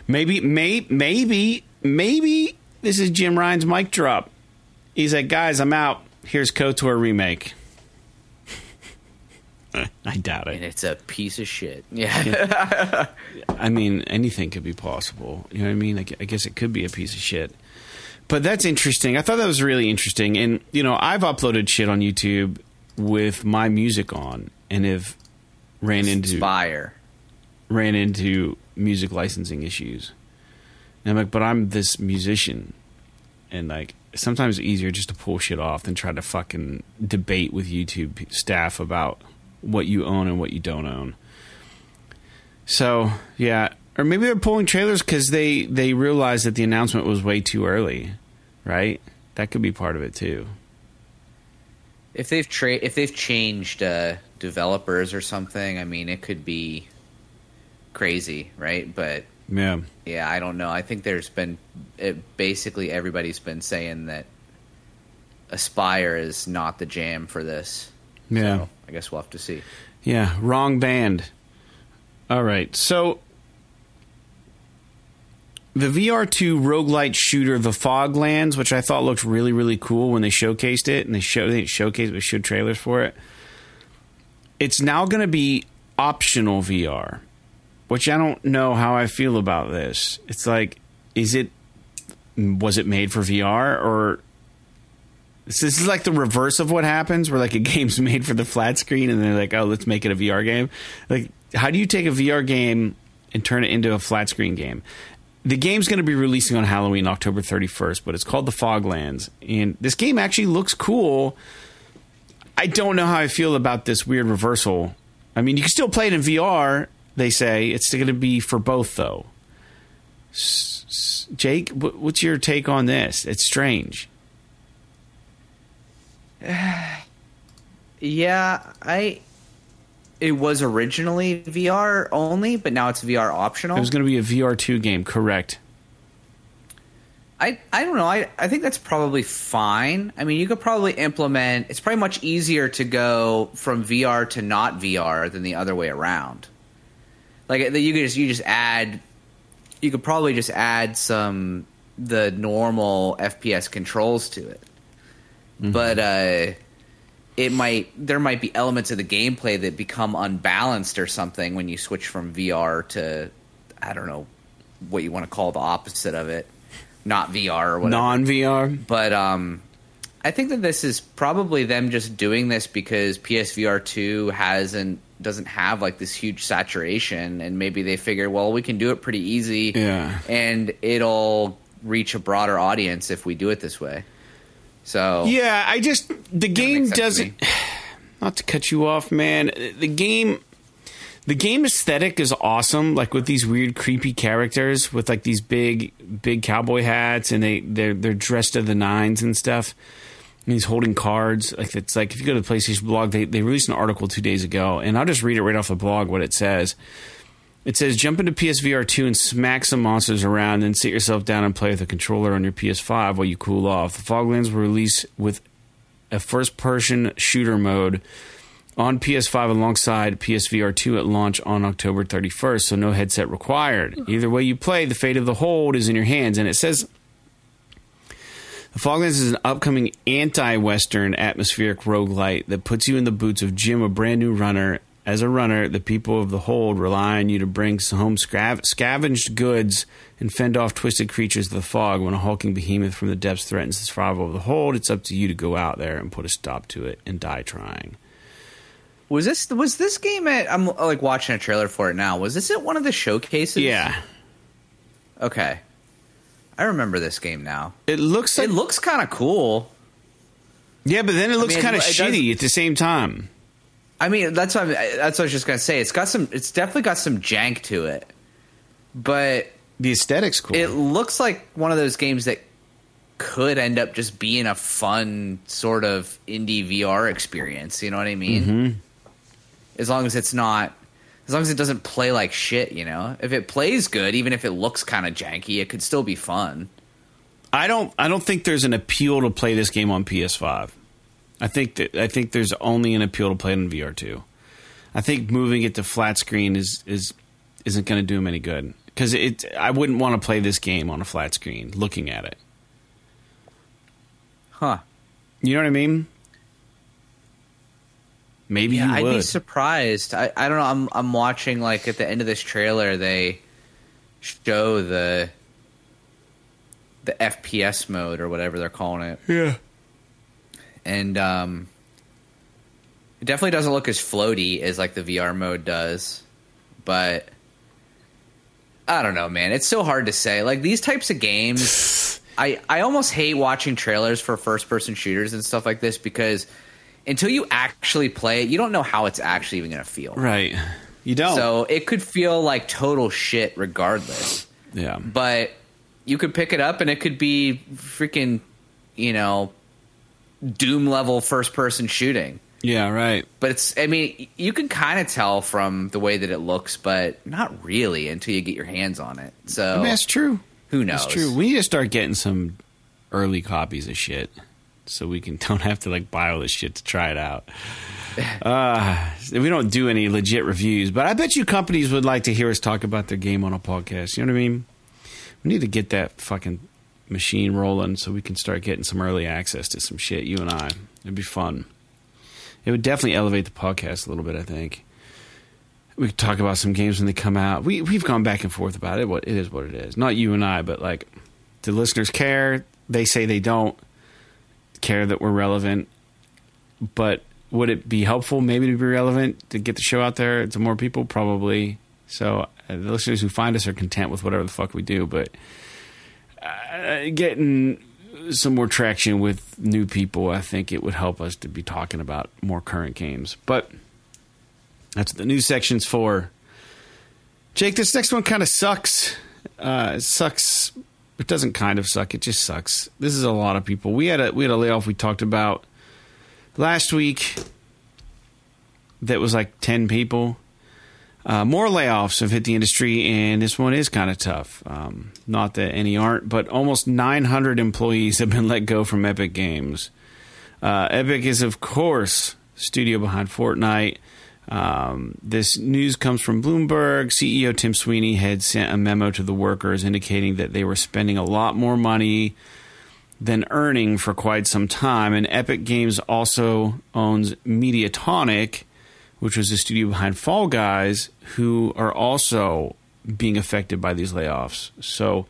maybe may, maybe maybe this is Jim Ryan's mic drop. He's like, guys, I'm out. Here's KOTOR remake. I doubt And it. it's a piece of shit. Yeah. I mean, anything could be possible. You know what I mean? I guess it could be a piece of shit. But that's interesting. I thought that was really interesting. And, you know, I've uploaded shit on YouTube with my music on and have ran into Spire. ran into music licensing issues. And I'm like, but I'm this musician. And like, sometimes it's easier just to pull shit off than try to fucking debate with YouTube staff about what you own and what you don't own. So, yeah. Or maybe they're pulling trailers because they, they realized that the announcement was way too early, right? That could be part of it too. If they've tra- if they've changed uh, developers or something, I mean, it could be crazy, right? But Yeah. yeah, I don't know. I think there's been it, basically everybody's been saying that Aspyr is not the jam for this. Yeah. So I guess we'll have to see. Yeah, wrong band. All right. So the VR2 roguelite shooter The Foglands, which I thought looked really really cool when they showcased it and they showed they it, but showed trailers for it. It's now going to be optional VR, which I don't know how I feel about this. It's like is it was it made for VR or this is like the reverse of what happens, where like a game's made for the flat screen, and they're like, "Oh, let's make it a VR game." Like, how do you take a VR game and turn it into a flat screen game? The game's going to be releasing on Halloween, October 31st, but it's called The Foglands, and this game actually looks cool. I don't know how I feel about this weird reversal. I mean, you can still play it in VR. They say it's still going to be for both, though. Jake, what's your take on this? It's strange. Yeah, I. It was originally VR only, but now it's VR optional. It was going to be a VR2 game, correct? I, I don't know. I, I think that's probably fine. I mean, you could probably implement. It's probably much easier to go from VR to not VR than the other way around. Like you could just you just add. You could probably just add some the normal FPS controls to it, but uh, it might there might be elements of the gameplay that become unbalanced or something when you switch from VR to I don't know what you want to call the opposite of it, not VR or whatever. Non VR. But um, I think that this is probably them just doing this because PSVR two hasn't doesn't have like this huge saturation, and maybe they figure, well, we can do it pretty easy, Yeah. and it'll reach a broader audience if we do it this way. So Yeah, I just the game makes sense to doesn't. Not to cut you off, man. The game, the game aesthetic is awesome. Like with these weird, creepy characters with like these big, big cowboy hats, and they they're they're dressed to the nines and stuff. And he's holding cards. Like it's like if you go to the PlayStation blog, they they released an article two days ago, and I'll just read it right off the blog what it says. It says jump into PSVR 2 and smack some monsters around, then sit yourself down and play with a controller on your PS5 while you cool off. The Foglands will release with a first person shooter mode on PS5 alongside PSVR 2 at launch on October 31st, so no headset required. Hmm. Either way you play, the fate of the hold is in your hands. And it says the Foglands is an upcoming anti Western atmospheric roguelite that puts you in the boots of Jim, a brand new runner. As a runner, the people of the hold rely on you to bring home scav- scavenged goods and fend off twisted creatures of the fog. When a hulking behemoth from the depths threatens the survival of the hold, it's up to you to go out there and put a stop to it and die trying. was this was this game at? I'm uh, like watching a trailer for it now. Was this at one of the showcases? Yeah. Okay, I remember this game now. It looks like. It looks kind of cool. yeah, but then it looks mean, kind of it does- shitty at the same time. I mean, that's what I'm, that's what I was just gonna say. It's got some. It's definitely got some jank to it, but The aesthetics cool. it looks like one of those games that could end up just being a fun sort of indie VR experience. You know what I mean? Mm-hmm. As long as it's not, as long as it doesn't play like shit. You know, if it plays good, even if it looks kind of janky, it could still be fun. I don't. I don't think there's an appeal to play this game on PS5. I think that I think there's only an appeal to play it on VR2. I think moving it to flat screen is is isn't going to do him any good because it. I wouldn't want to play this game on a flat screen looking at it. Huh. You know what I mean? Maybe Yeah, you I'd would. be surprised. I, I don't know. I'm I'm watching like at the end of this trailer they show the the FPS mode or whatever they're calling it, yeah. And um, it definitely doesn't look as floaty as like the VR mode does, but I don't know, man. It's so hard to say. Like these types of games, I I almost hate watching trailers for first person shooters and stuff like this because until you actually play it, you don't know how it's actually even going to feel. Right. You don't. So it could feel like total shit regardless. yeah. But you could pick it up and it could be freaking, you know, doom level first person shooting. Yeah. Right. But it's, I mean, you can kind of tell from the way that it looks, but not really until you get your hands on it. So I mean, that's true. who knows? That's true. We need to start getting some early copies of shit so we can don't have to like buy all this shit to try it out. Uh, we don't do any legit reviews, but I bet you companies would like to hear us talk about their game on a podcast. You know what I mean? We need to get that fucking machine rolling so we can start getting some early access to some shit. You and I, it'd be fun. It would definitely elevate the podcast a little bit. I think we could talk about some games when they come out. We we've gone back and forth about it. What it is, what it is. Not you and I, but like, do listeners care? They say they don't care that we're relevant, but would it be helpful maybe to be relevant to get the show out there to more people? Probably. So uh, the listeners who find us are content with whatever the fuck we do, but uh, getting some more traction with new people, I think it would help us to be talking about more current games. But that's what the news section's for. Jake, this next one kind of sucks. Uh, it sucks. It doesn't kind of suck. It just sucks. This is a lot of people. We had a we had a layoff we talked about last week. That was like ten people. Uh, more layoffs have hit the industry, and this one is kind of tough. Um, not that any aren't, but almost 900 employees have been let go from Epic Games. Uh, Epic is, of course, studio behind Fortnite. Um, this news comes from Bloomberg. CEO Tim Sweeney had sent a memo to the workers indicating that they were spending a lot more money than earning for quite some time. And Epic Games also owns Mediatonic, which was the studio behind Fall Guys, who are also being affected by these layoffs. So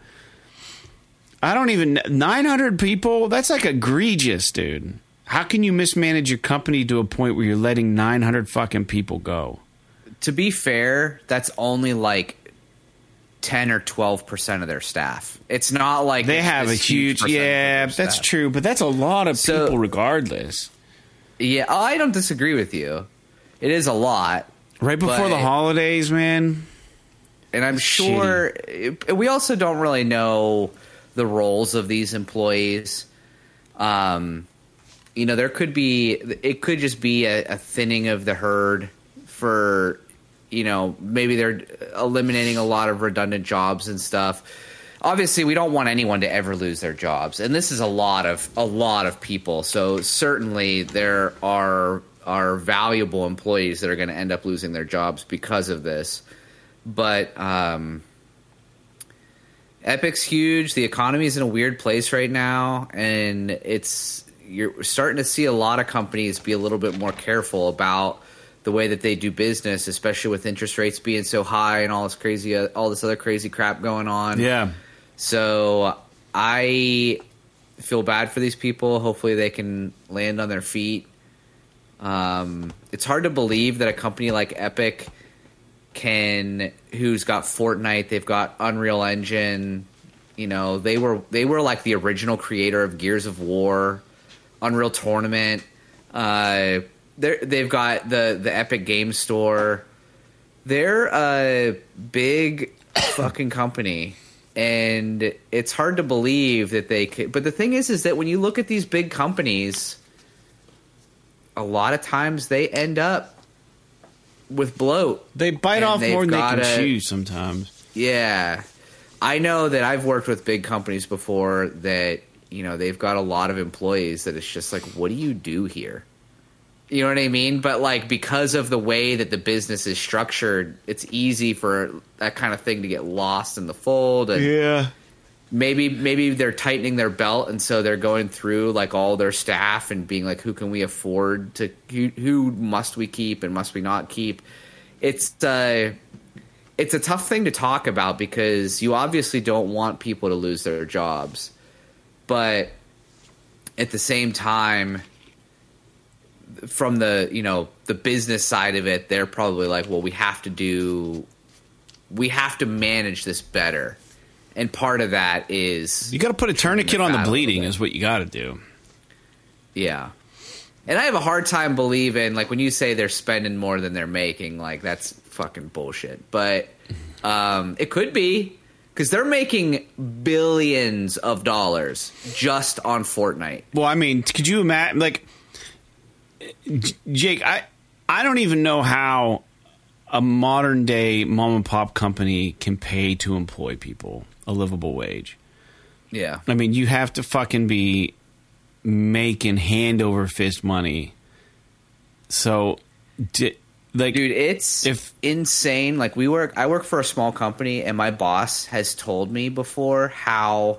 I don't even 900 people. That's like egregious, dude. How can you mismanage your company to a point where you're letting 900 fucking people go? To be fair, that's only like 10 or 12% of their staff. It's not like They it's have a this huge, yeah, that's staff. true, but that's a lot of So- people regardless. Yeah, I don't disagree with you. It is a lot. Right before the holidays, man. And I'm sure we also don't really know the roles of these employees. Um, you know, there could be, it could just be a, a thinning of the herd for, you know, maybe they're eliminating a lot of redundant jobs and stuff. Obviously, we don't want anyone to ever lose their jobs, and this is a lot of a lot of people. So certainly there are are valuable employees that are going to end up losing their jobs because of this but um, Epic's huge. The economy is in a weird place right now, and it's you're starting to see a lot of companies be a little bit more careful about the way that they do business, especially with interest rates being so high and all this crazy, all this other crazy crap going on. Yeah. So I feel bad for these people. Hopefully, they can land on their feet. Um, it's hard to believe that a company like Epic can, who's got Fortnite, they've got Unreal Engine. You know, they were they were like the original creator of Gears of War, Unreal Tournament. Uh, they've got the the Epic Game Store. They're a big fucking company, and it's hard to believe that they could. But the thing is, is that when you look at these big companies, a lot of times they end up with bloat. They bite off more than they can chew sometimes. Yeah. I know that I've worked with big companies before that, you know, they've got a lot of employees that it's just like, what do you do here? You know what I mean? But like because of the way that the business is structured, it's easy for that kind of thing to get lost in the fold and Yeah. Maybe maybe they're tightening their belt and so they're going through like all their staff and being like who can we afford to who, who must we keep and must we not keep? It's uh it's a tough thing to talk about because you obviously don't want people to lose their jobs. But at the same time from the you know the business side of it they're probably like well we have to do we have to manage this better and part of that is You got to put a tourniquet on the fat a little bleeding, is what you got to do. yeah and i have a hard time believing like when you say they're spending more than they're making like that's fucking bullshit but um it could be because they're making billions of dollars just on fortnite Well, I mean, could you imagine? Like, J- Jake, I I don't even know how a modern day mom and pop company can pay to employ people a livable wage. yeah I mean, you have to fucking be making hand over fist money. So, di- like, dude it's If- insane like we work i work for a small company and my boss has told me before how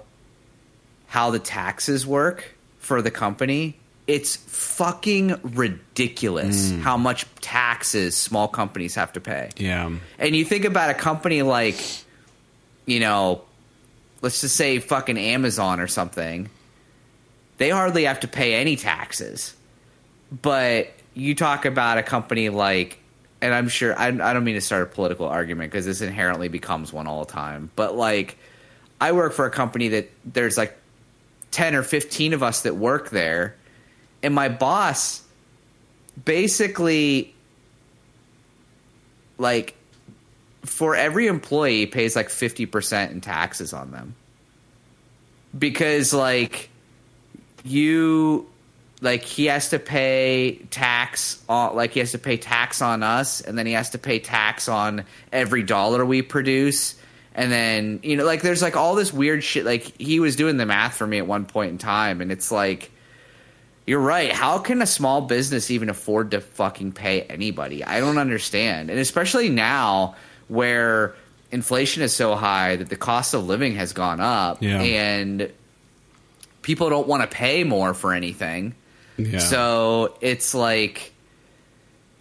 how the taxes work for the company it's fucking ridiculous Hmm. how much taxes small companies have to pay yeah, and you think about a company like you know let's just say fucking amazon or something they hardly have to pay any taxes. But you talk about a company like and i'm sure i, I don't mean to start a political argument because this inherently becomes one all the time but like i work for a company that there's like 10 or 15 of us that work there and my boss basically like for every employee pays like 50% in taxes on them. Because like you like he has to pay tax on like he has to pay tax on us and then he has to pay tax on every dollar we produce. And then you know like there's like all this weird shit. Like he was doing the math for me at one point in time and it's like you're right. How can a small business even afford to fucking pay anybody? I don't understand. And especially now where inflation is so high that the cost of living has gone up Yeah. and people don't want to pay more for anything yeah. so it's like,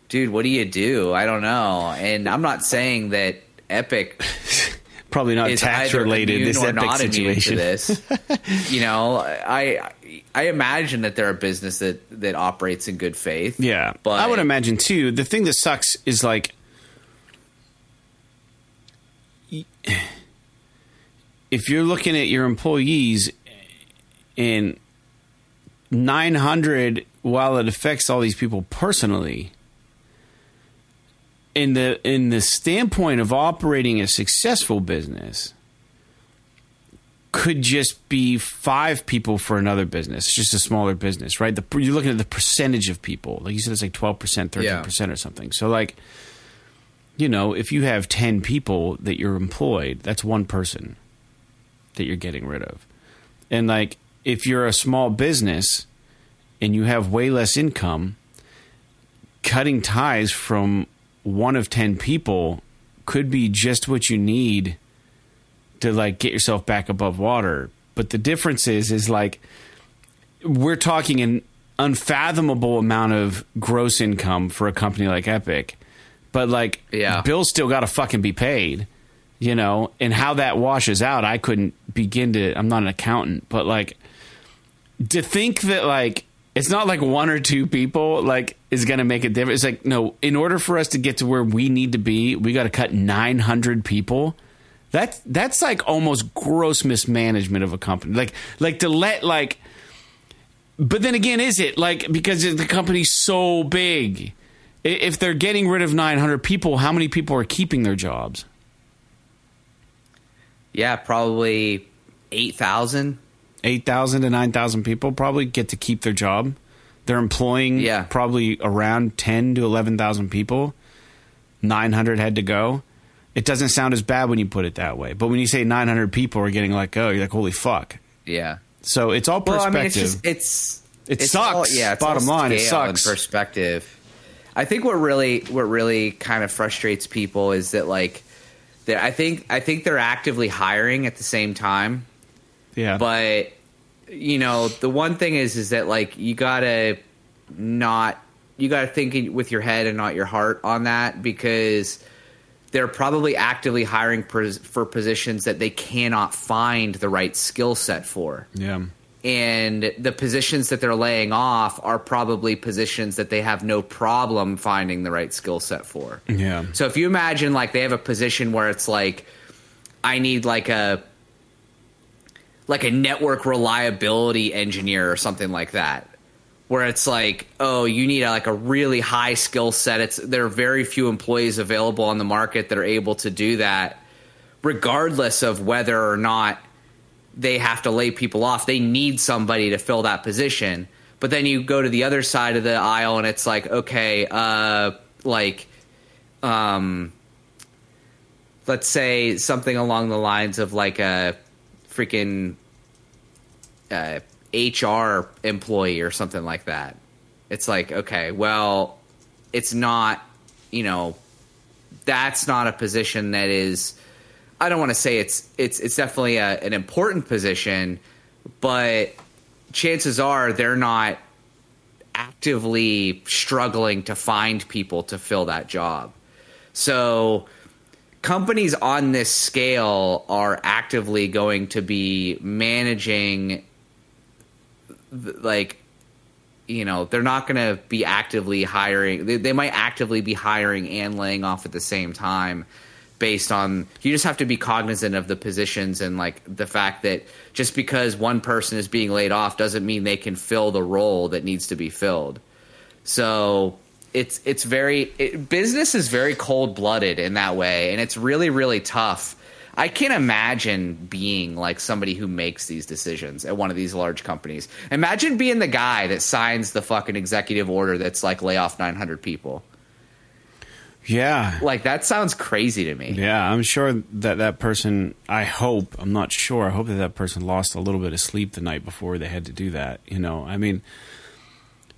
dude, what do you do? I don't know. And I'm not saying that Epic probably not tax related. This epic not situation. this. you know, I I imagine that they're a business that that operates in good faith. Yeah, but I would imagine too. The thing that sucks is like, if you're looking at your employees and 900, while it affects all these people personally, in the in the standpoint of operating a successful business, could just be five people for another business, It's just a smaller business, right? The, you're looking at the percentage of people, like you said, it's like twelve percent, thirteen Yeah. percent, or something. So, like, you know, if you have ten people that you're employed, that's one person that you're getting rid of, and like if you're a small business and you have way less income, cutting ties from one of 10 people could be just what you need to like get yourself back above water. But the difference is is like we're talking an unfathomable amount of gross income for a company like Epic. But like Yeah. bills still got to fucking be paid, you know, and how that washes out, I couldn't begin to I'm not an accountant, but like to think that like it's not like one or two people like is going to make a difference. It's like no, in order for us to get to where we need to be, we got to cut 900 people. That that's like almost gross mismanagement of a company. Like like to let like But then again, is it like because the company's so big? If they're getting rid of 900 people, how many people are keeping their jobs? Yeah, probably eight thousand. 8,000 to 9,000 people probably get to keep their job. They're employing Yeah. probably around 10 to 11,000 people. 900 had to go. It doesn't sound as bad when you put it that way. But when you say 900 people are getting let go, you're like, holy fuck. Yeah. So it's all Well, I perspective. mean, it's just it's It it's sucks. all- yeah, Bottom line, it sucks. perspective. I think what really what really kind of frustrates people is that like, that I think I think they're actively hiring at the same time, yeah. but you know the one thing is is that like you gotta not you gotta think with your head and not your heart on that because they're probably actively hiring for positions that they cannot find the right skill set for yeah. And the positions that they're laying off are probably positions that they have no problem finding the right skill set for. Yeah. So if you imagine like they have a position where it's like I need like a like a network reliability engineer or something like that. Where it's like, oh, you need a, like a really high skill set. It's there are very few employees available on the market that are able to do that, regardless of whether or not they have to lay people off. They need somebody to fill that position. But then you go to the other side of the aisle and it's like, okay, uh, like, um, let's say something along the lines of like a freaking uh, HR employee or something like that. It's like, okay, well, it's not, you know, that's not a position that is. I don't want to say it's it's it's definitely a, an important position, but chances are they're not actively struggling to find people to fill that job. So companies on this scale are actively going to be managing like you know they're not going to be actively hiring they, they might actively be hiring and laying off at the same time based on you just have to be cognizant of the positions and like the fact that just because one person is being laid off doesn't mean they can fill the role that needs to be filled so it's it's very it, business is very cold blooded in that way, and it's really really tough. I can't imagine being like somebody who makes these decisions at one of these large companies. Imagine being the guy that signs the fucking executive order that's like lay off 900 people. Yeah. Like that sounds crazy to me. Yeah, I'm sure that that person, I hope, I'm not sure, I hope that that person lost a little bit of sleep the night before they had to do that. You know, I mean,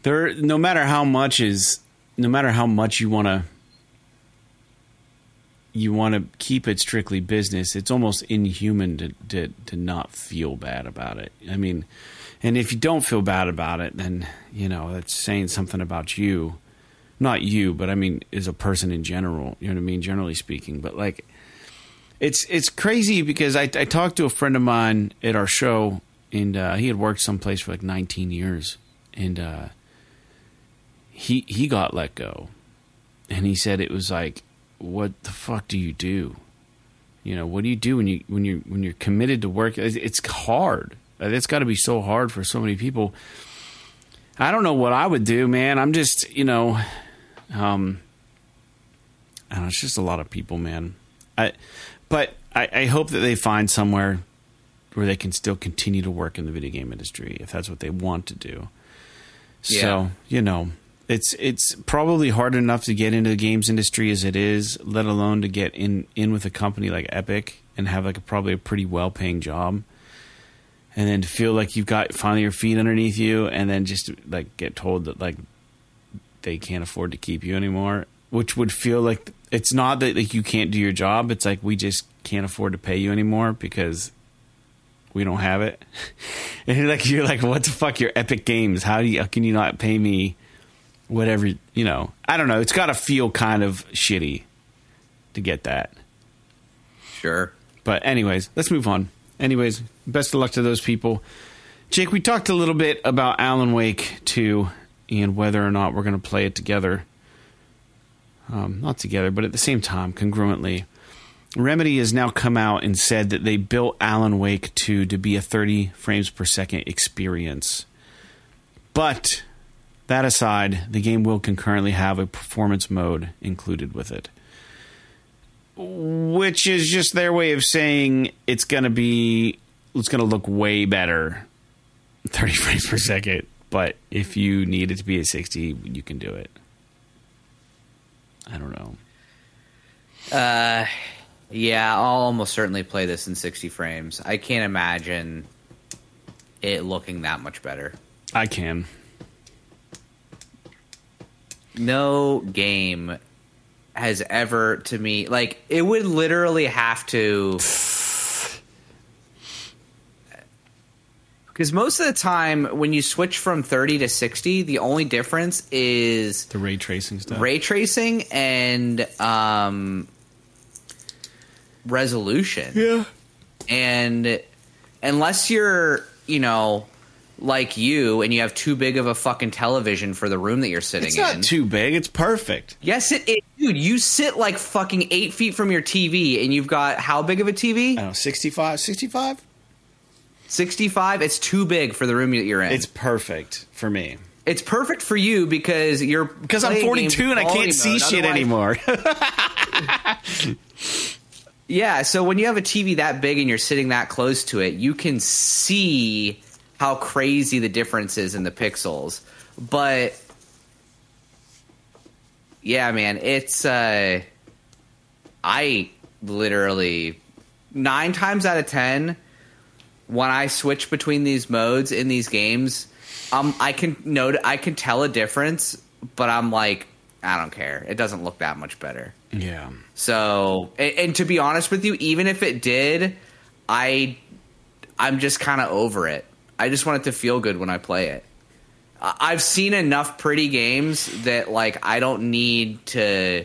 there, no matter how much is, no matter how much you want to, you want to keep it strictly business, it's almost inhuman to, to, to not feel bad about it. I mean, and if you don't feel bad about it, then, you know, that's saying something about you. Not you, but I mean, as a person in general, you know what I mean, generally speaking. But like, it's it's crazy because I, I talked to a friend of mine at our show, and uh, he had worked someplace for like 19 years, and uh, he he got let go, and he said it was like, what the fuck do you do? You know, what do you do when you when you when you're committed to work? It's, it's hard. It's got to be so hard for so many people. I don't know what I would do, man. I'm just you know, um, I don't know, it's just a lot of people, man. I, but I, I hope that they find somewhere where they can still continue to work in the video game industry if that's what they want to do. Yeah. So you know, it's it's probably hard enough to get into the games industry as it is, let alone to get in in with a company like Epic and have like a, probably a pretty well paying job. And then to feel like you've got finally your feet underneath you, and then just like get told that like they can't afford to keep you anymore, which would feel like it's not that like you can't do your job. It's like we just can't afford to pay you anymore because we don't have it. and you're like you're like, what the fuck? You're Epic Games. How do you? How can you not pay me? Whatever you know. I don't know. It's got to feel kind of shitty to get that. Sure. But anyways, let's move on. Anyways, best of luck to those people. Jake, we talked a little bit about Alan Wake 2 and whether or not we're going to play it together. Um, not together, but at the same time, congruently. Remedy has now come out and said that they built Alan Wake 2 to be a 30 frames per second experience. But that aside, the game will concurrently have a performance mode included with it. Which is just their way of saying it's going to be it's going to look way better 30 frames per second, but if you need it to be at 60, you can do it. I don't know. Uh, yeah, I'll almost certainly play this in 60 frames. I can't imagine it looking that much better. I can. No game has ever to me like it would literally have to because most of the time when you switch from 30 to 60 the only difference is The ray tracing stuff. ray tracing and um, resolution. Yeah. And unless you're, you know, like you and you have too big of a fucking television for the room that you're sitting in. It's not in. too big. It's perfect. yes, it, it, dude. You sit like fucking eight feet from your TV, and you've got how big of a TV? I don't know, 65, 65? Sixty-five. It's too big for the room that you're in. It's perfect for me. it's perfect for you because you're Because I'm 42 and I can't see mode. shit anymore. Yeah, so when you have a TV that big and you're sitting that close to it, you can see how crazy the difference is in the pixels. But yeah, man, it's uh I literally 9 times out of 10 when I switch between these modes in these games, um I can note I can tell a difference, but I'm like I don't care. It doesn't look that much better. yeah. So, and, and to be honest with you, even if it did, I, I'm just kind of over it. I just want it to feel good when I play it. I've seen enough pretty games that like I don't need to,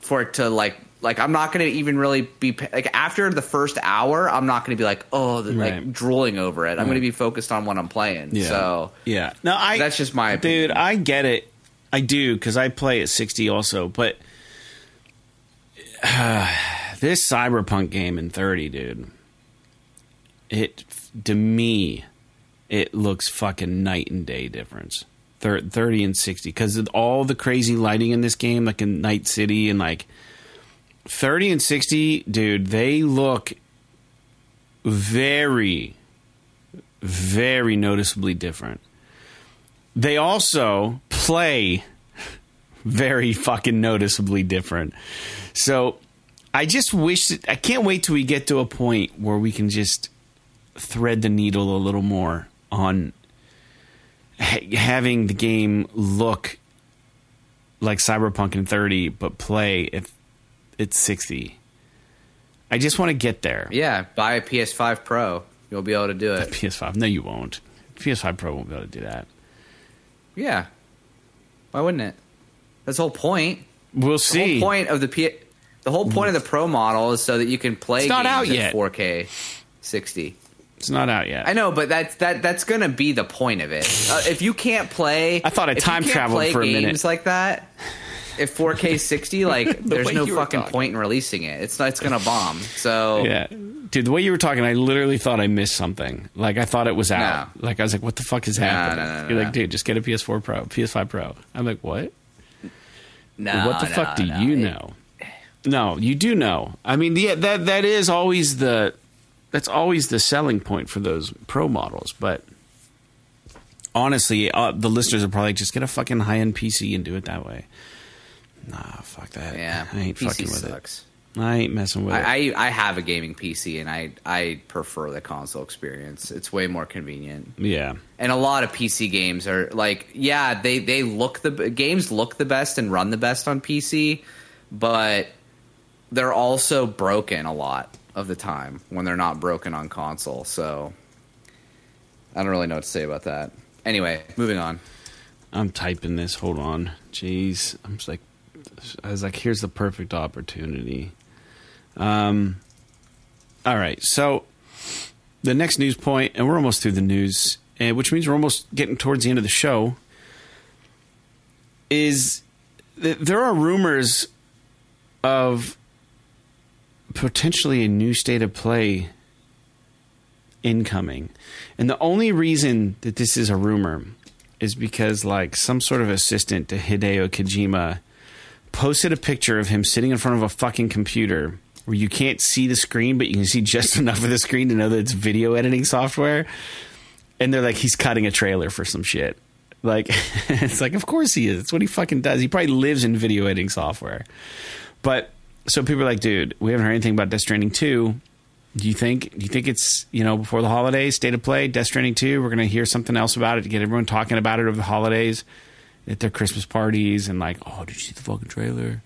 for it to like like I'm not going to even really be like after the first hour, I'm not going to be like oh the, Right. like drooling over it. I'm going to be focused on what I'm playing. Yeah. So yeah. No, I. That's just my dude. I get it. I do because I play at sixty also, but this cyberpunk game in thirty, dude. It to me, it looks fucking night and day difference. Thirty and sixty because all the crazy lighting in this game, like in Night City, and like thirty and sixty, dude. They look very, very noticeably different. They also play very fucking noticeably different. So I just wish that, I can't wait till we get to a point where we can just thread the needle a little more on ha- having the game look like Cyberpunk in 30 but play if it's 60. I just want to get there. yeah, buy a PS5 Pro. You'll be able to do it. PS5. No, you won't. PS5 Pro won't be able to do that. Yeah. Why wouldn't it? That's the whole point. We'll The see. whole point of the P- the whole point of the Pro model is so that you can play It's not games out yet. 4K 60. It's not out yet. I know, but that's that that's going to be the point of it. Uh, if you can't play I thought I time traveled for a games minute. like that, if 4K 60 like there's no fucking talking. point in releasing it. It's not it's going to bomb. So Yeah. Dude, the way you were talking, I literally thought I missed something. Like, I thought it was out. Like, I was like, what the fuck is No, happening? no, no, no, You're no. like, dude, just get a PS4 Pro, PS5 Pro. I'm like, what? no, what the no, fuck do no. you It- know? No, you do know. I mean, yeah, that that is always the that's always the selling point for those pro models. But honestly, uh, the listeners are probably just get a fucking high end PC and do it that way. Nah, fuck that. Yeah, I ain't PC fucking with sucks. it. I ain't messing with it. I, I I have a gaming PC and I I prefer the console experience. It's way more convenient. yeah, And a lot of PC games are like, yeah, they they look the games look the best and run the best on PC, but they're also broken a lot of the time when they're not broken on console. So I don't really know what to say about that. Anyway, moving on. I'm typing this. Hold on. Jeez. I'm just like, I was like, here's the perfect opportunity. Um, all right. So the next news point, and we're almost through the news, uh, which means we're almost getting towards the end of the show, is that there are rumors of potentially a new state of play incoming. And the only reason that this is a rumor is because like some sort of assistant to Hideo Kojima posted a picture of him sitting in front of a fucking computer where you can't see the screen, but you can see just enough of the screen to know that it's video editing software. And they're like, he's cutting a trailer for some shit. Like, it's like, of course he is. It's what he fucking does. He probably lives in video editing software. But so people are like, dude, we haven't heard anything about Death Stranding 2. Do you think do you think it's, you know, before the holidays, state of play, Death Stranding 2, we're gonna hear something else about it to get everyone talking about it over the holidays at their Christmas parties and like, oh, did you see the fucking trailer?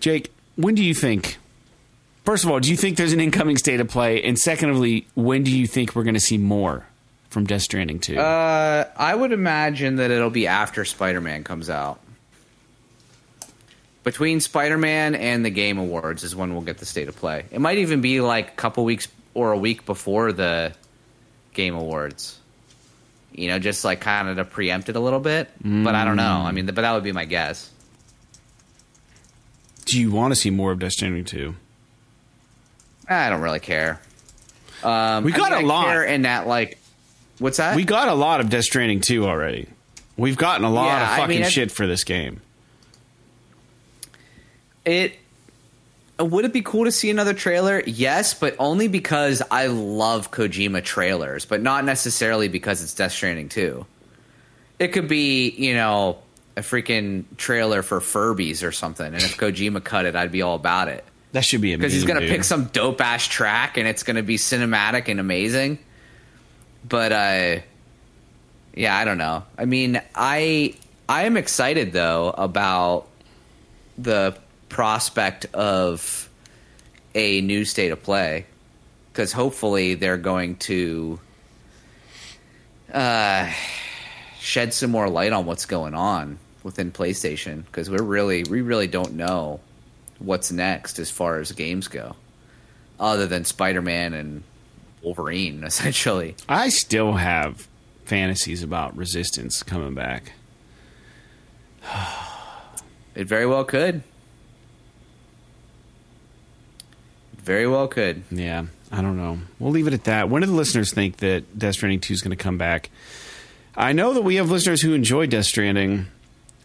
Jake, when do you think First of all, do you think there's an incoming state of play? And secondly, when do you think we're going to see more from Death Stranding 2? Uh, I would imagine that it'll be after Spider Man comes out. Between Spider Man and the Game Awards is when we'll get the state of play. It might even be like a couple weeks or a week before the Game Awards. You know, just like kind of to preempt it a little bit. But I don't know. I mean, but that would be my guess. do you want to see more of Destiny 2? I don't really care. Um, We got a a lot. Care in that, like, what's that? We got a lot of Death Stranding 2 already. We've gotten a lot Yeah, of I fucking mean, shit for this game. It would it be cool to see another trailer? Yes, but only because I love Kojima trailers, but not necessarily because it's Death Stranding 2. It could be, you know, a freaking trailer for Furbies or something, and if Kojima cut it, I'd be all about it. That should be amazing. Because he's gonna dude. pick some dope ass track and it's gonna be cinematic and amazing. But uh yeah, I don't know. I mean, I I am excited though about the prospect of a new state of play because hopefully they're going to uh, shed some more light on what's going on within PlayStation because we're really we really don't know what's next as far as games go, other than Spider Man and Wolverine, essentially. I still have fantasies about Resistance coming back. It very well could. It very well could. Yeah, I don't know. We'll leave it at that. When do the listeners think that Death Stranding 2 is going to come back? I know that we have listeners who enjoy Death Stranding,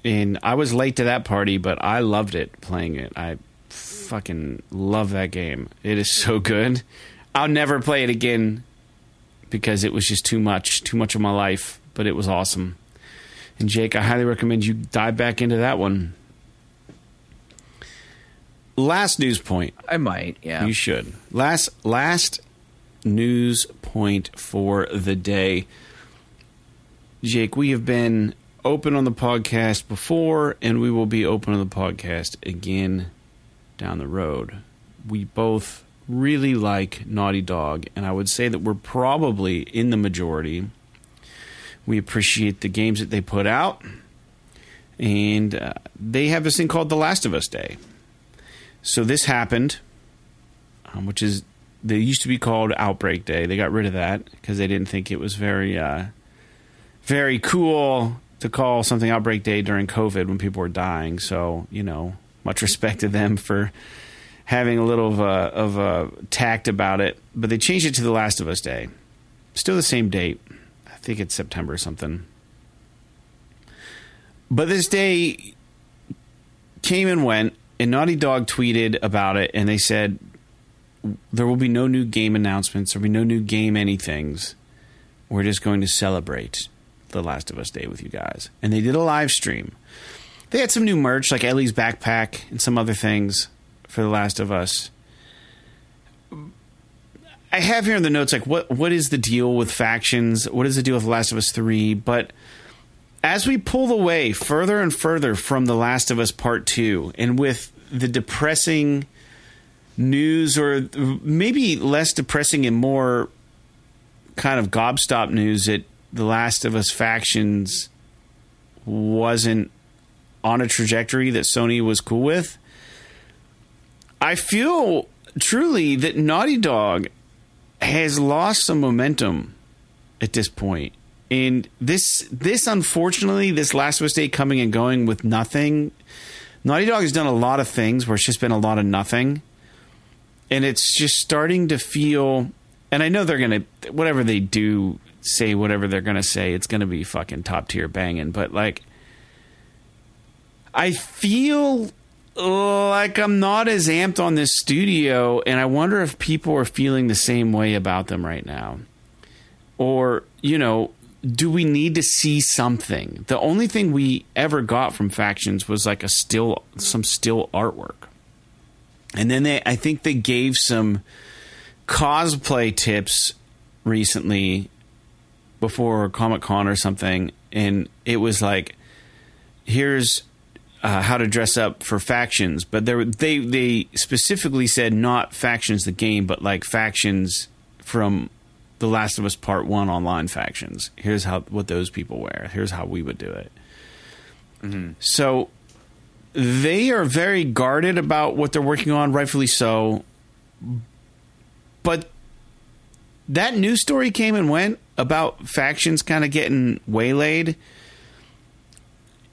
and I was late to that party, but I loved it playing it. I fucking love that game. It is so good. I'll never play it again because it was just too much, too much of my life, but it was awesome. And Jake, I highly recommend you dive back into that one. Last news point. I might, yeah. You should. Last last news point for the day. Jake, we have been open on the podcast before and we will be open on the podcast again down the road. We both really like Naughty Dog and I would say that we're probably in the majority. We appreciate the games that they put out and uh, they have this thing called The Last of Us Day. So this happened, um, which is they used to be called Outbreak Day. They got rid of that because they didn't think it was very, uh, very cool to call something Outbreak Day during COVID when people were dying. So you know, much respect to them for having a little of a, of a tact about it. But they changed it to The Last of Us Day. Still the same date. I think it's September or something. But this day came and went, and Naughty Dog tweeted about it, and they said there will be no new game announcements, there'll be no new game anythings. We're just going to celebrate The Last of Us Day with you guys. And they did a live stream. They had some new merch, like Ellie's backpack and some other things for The Last of Us. I have here in the notes like what what is the deal with factions? What is the deal with The Last of Us 3? But as we pull away further and further from The Last of Us Part 2, and with the depressing news, or maybe less depressing and more kind of gobstop news that The Last of Us factions wasn't on a trajectory that Sony was cool with, I feel truly that Naughty Dog has lost some momentum at this point. And this, this unfortunately, this Last Day coming and going with nothing. Naughty Dog has done a lot of things where it's just been a lot of nothing, and it's just starting to feel. And I know they're gonna whatever they do say whatever they're gonna say, it's gonna be fucking top tier banging. But like, I feel like I'm not as amped on this studio, and I wonder if people are feeling the same way about them right now, or you know. Do we need to see something? The only thing we ever got from factions was like a still, some still artwork, and then they, I think they gave some cosplay tips recently before Comic Con or something, and it was like, here's uh, how to dress up for factions, but there they they specifically said not factions the game, but like factions from The Last of Us Part One online factions. Here's how what those people wear. Here's how we would do it. Mm-hmm. So they are very guarded about what they're working on, rightfully so. But that news story came and went about factions kind of getting waylaid.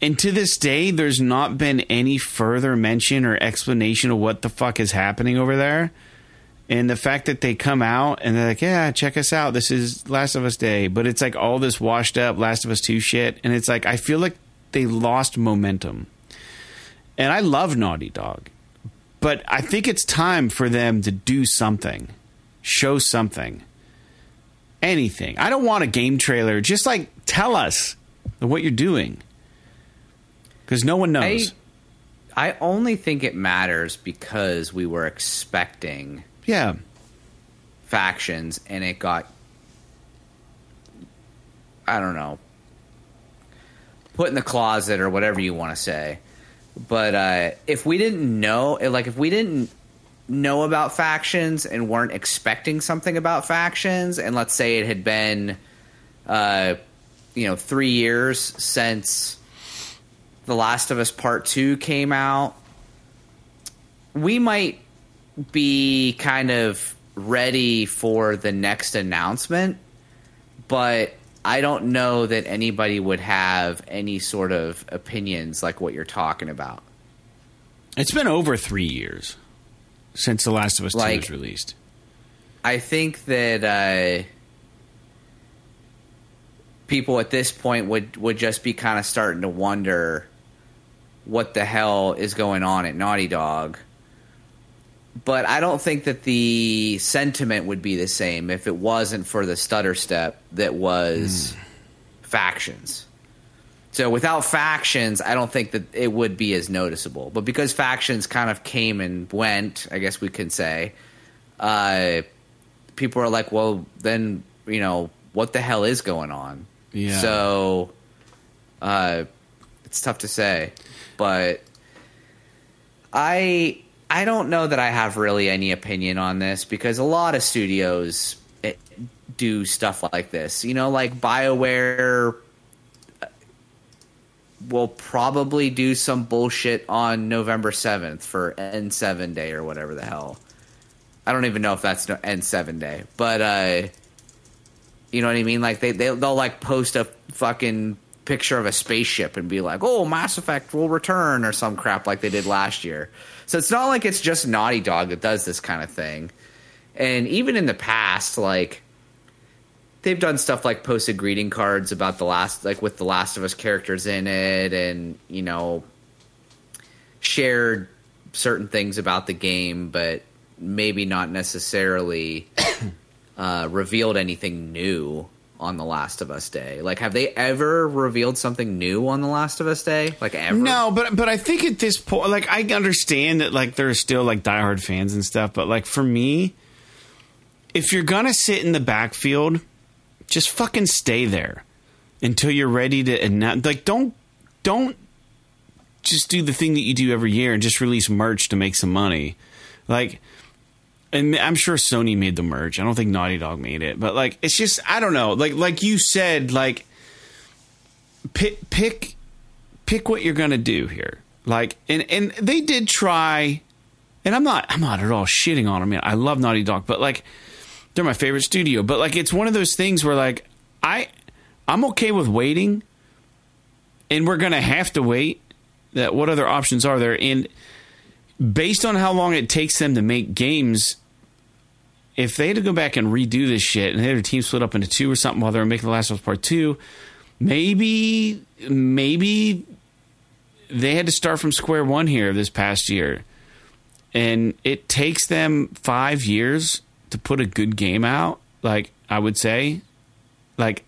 And to this day, there's not been any further mention or explanation of what the fuck is happening over there. And the fact that they come out and they're like, yeah, check us out. This is Last of Us Day. But it's like all this washed up Last of Us 2 shit. And it's like, I feel like they lost momentum. And I love Naughty Dog. But I think it's time for them to do something, show something, anything. I don't want a game trailer. Just like tell us what you're doing. Because no one I, knows. I only think it matters because we were expecting yeah. factions and it got I don't know put in the closet or whatever you want to say. But uh, if we didn't know, like if we didn't know about factions and weren't expecting something about factions, and let's say it had been, uh, you know, three years since The Last of Us Part Two came out, we might be kind of ready for the next announcement, but I don't know that anybody would have any sort of opinions like what you're talking about. It's been over three years since The Last of Us 2 was released. I think that uh, people at this point would would just be kind of starting to wonder what the hell is going on at Naughty Dog. But I don't think that the sentiment would be the same if it wasn't for the stutter step that was factions. So without factions, I don't think that it would be as noticeable. But because factions kind of came and went, I guess we can say, uh, people are like, well, then you know what the hell is going on? Yeah. So, uh, it's tough to say, but I I don't know that I have really any opinion on this because a lot of studios eh, do stuff like this. You know, like Bioware uh, will probably do some bullshit on November seventh for N seven day or whatever the hell. I don't even know if that's N seven day, but uh, you know what I mean. Like they, they they'll like post a fucking picture of a spaceship and be like, "Oh, Mass Effect will return" or some crap like they did last year. So it's not like it's just Naughty Dog that does this kind of thing. And even in the past, like they've done stuff like posted greeting cards about the last like with the Last of Us characters in it and, you know, shared certain things about the game, but maybe not necessarily uh, revealed anything new on the Last of Us Day. Like, have they ever revealed something new on the Last of Us Day? Like ever? No, but but I think at this point, like I understand that like there are still like diehard fans and stuff, but like for me, if you're gonna sit in the backfield, just fucking stay there until you're ready to announce. Like don't don't just do the thing that you do every year and just release merch to make some money. Like and I'm sure Sony made the merch. I don't think Naughty Dog made it, but like it's just I don't know. Like like you said, like pick pick pick what you're gonna do here. Like and and they did try, and I'm not I'm not at all shitting on them. I love Naughty Dog, but like they're my favorite studio. But like it's one of those things where like I I'm okay with waiting, and we're gonna have to wait. That what other options are there? And based on how long it takes them to make games, if they had to go back and redo this shit and they had a team split up into two or something while they were making The Last of Us Part Two, maybe maybe they had to start from square one here this past year. And it takes them five years to put a good game out, like I would say. Like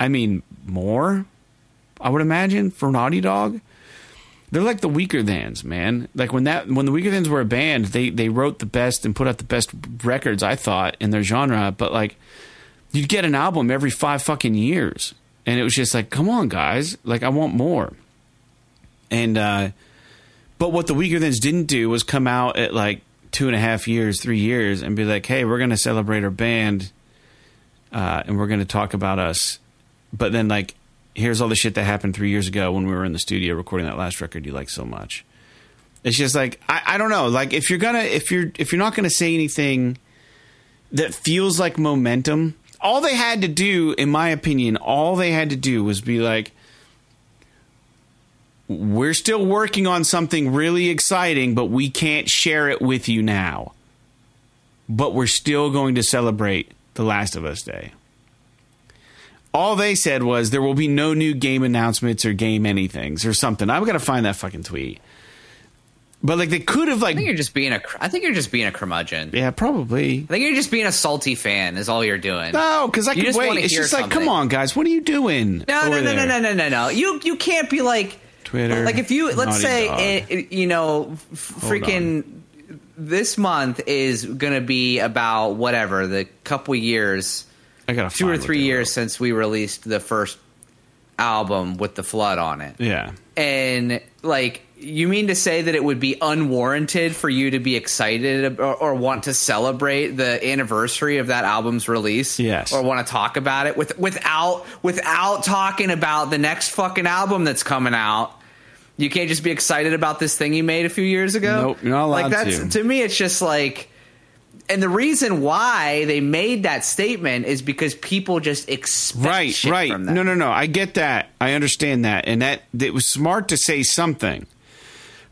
I mean more, I would imagine, for Naughty Dog. They're like the Weakerthans, man. Like when that when the Weakerthans were a band, they they wrote the best and put out the best records, I thought, in their genre, but like you'd get an album every five fucking years. And it was just like, come on, guys. Like I want more. And uh but what the Weakerthans didn't do was come out at like two and a half years, three years, and be like, hey, we're gonna celebrate our band uh, and we're gonna talk about us. But then like here's all the shit that happened three years ago when we were in the studio recording that last record you like so much. It's just like I, I don't know. Like if you're gonna if you're if you're not gonna say anything that feels like momentum, all they had to do, in my opinion, all they had to do was be like, we're still working on something really exciting, but we can't share it with you now. But we're still going to celebrate The Last of Us Day. All they said was there will be no new game announcements or game anythings or something. I'm gonna find that fucking tweet. But like they could have like I think you're just being a. I think you're just being a curmudgeon. yeah probably I think you're just being a salty fan. Is all you're doing. no because I You can wait. It's just like come on guys, what are you doing? No, no, no, no, there? no, no, no, no. You you can't be like Twitter, Like if you let's say it, it- eh, eh, you know f- freaking this month is going to be about whatever the couple years, I got two or three years since we released the first album with the flood on it. Yeah, And like you mean to say that it would be unwarranted for you to be excited or, or want to celebrate the anniversary of that album's release? Yes. Or want to talk about it with without without talking about the next fucking album that's coming out. You can't just be excited about this thing you made a few years ago. Nope, you're not allowed like that's to. to me it's just like and the reason why they made that statement is because people just expect right, shit right. No, no, no. I get that. I understand that, and that it was smart to say something.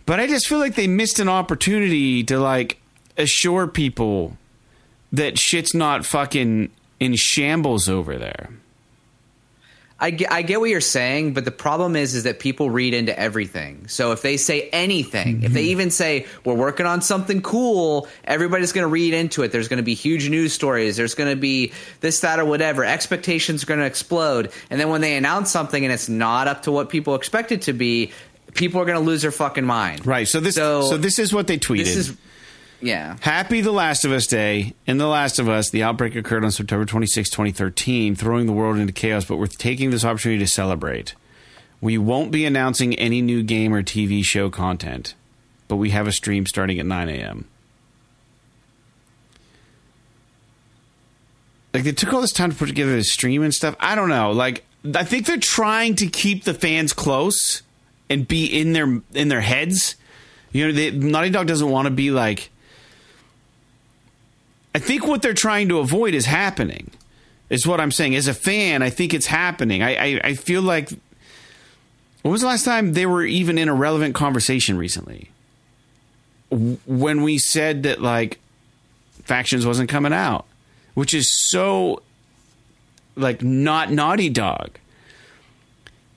But I just feel like they missed an opportunity to like assure people that shit's not fucking in shambles over there. I get, I get what you're saying, but the problem is is that people read into everything. So if they say anything, if they mm-hmm. even say we're working on something cool, everybody's going to read into it. There's going to be huge news stories. There's going to be this, that, or whatever. Expectations are going to explode. And then when they announce something and it's not up to what people expect it to be, people are going to lose their fucking mind. Right. So this So- so, this is what they tweeted. Yeah. Happy The Last of Us Day. In The Last of Us, the outbreak occurred on September 26, 2013, throwing the world into chaos, but we're taking this opportunity to celebrate. We won't be announcing any new game or TV show content, but we have a stream starting at 9 a.m. Like, they took all this time to put together the stream and stuff. I don't know. Like, I think they're trying to keep the fans close and be in their in their heads. You know, they, Naughty Dog doesn't want to be like I think what they're trying to avoid is happening. Is what I'm saying. As a fan, I think it's happening. I, I, I feel like. When was the last time they were even in a relevant conversation recently? When we said that, like, Factions wasn't coming out, which is so, like, not Naughty Dog.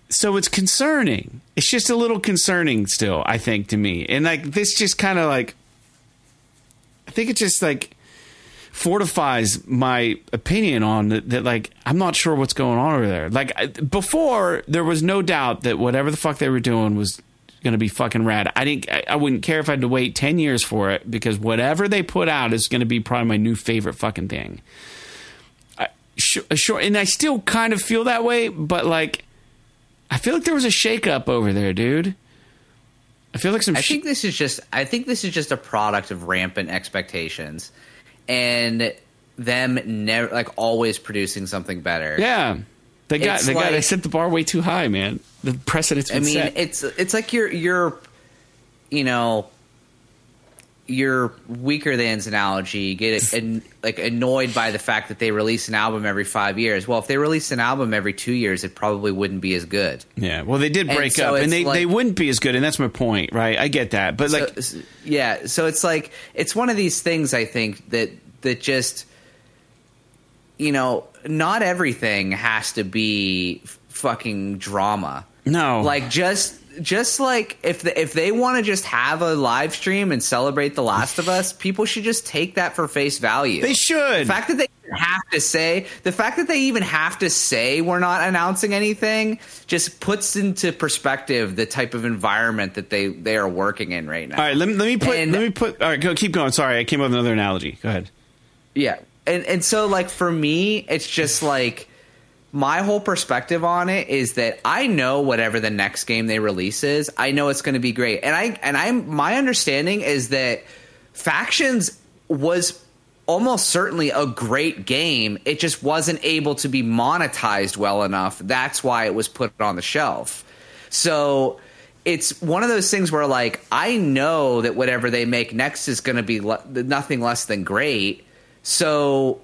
So it's concerning. It's just a little concerning still, I think, to me. And, like, this just kind of, like, I think it's just, like, fortifies my opinion on that, that like I'm not sure what's going on over there. Like I- before there was no doubt that whatever the fuck they were doing was going to be fucking rad. I didn't I, I wouldn't care if I had to wait 10 years for it because whatever they put out is going to be probably my new favorite fucking thing. I, sure, sure and I still kind of feel that way, but like I feel like there was a shakeup over there, dude. I feel like some I sh- think this is just I think this is just a product of rampant expectations and them never like always producing something better. Yeah. They got It's they got they like- set the bar way too high, man. The precedent's I mean, set. it's it's like you're you're you know your Weakerthans analogy get an, like annoyed by the fact that they release an album every five years. Well, if they released an album every two years, it probably wouldn't be as good. Yeah, well, they did And break so up, and they, like- they wouldn't be as good, and that's my point, right? I get that, but like, so, yeah, so it's like it's one of these things. I think that that just you know, not everything has to be f- fucking drama. No. Like just just like if the, if they want to just have a live stream and celebrate The Last of Us, people should just take that for face value. They should. The fact that they have to say the fact that they even have to say we're not announcing anything just puts into perspective the type of environment that they they are working in right now. All right, let me, let me put And- let me put all right, go keep going. Sorry, I came up with another analogy. Go ahead. Yeah. And and so like for me, it's just like my whole perspective on it is that I know whatever the next game they release is, I know it's going to be great. And I and I'm my understanding is that Factions was almost certainly a great game. It just wasn't able to be monetized well enough. That's why it was put on the shelf. So it's one of those things where like I know that whatever they make next is going to be le- nothing less than great. So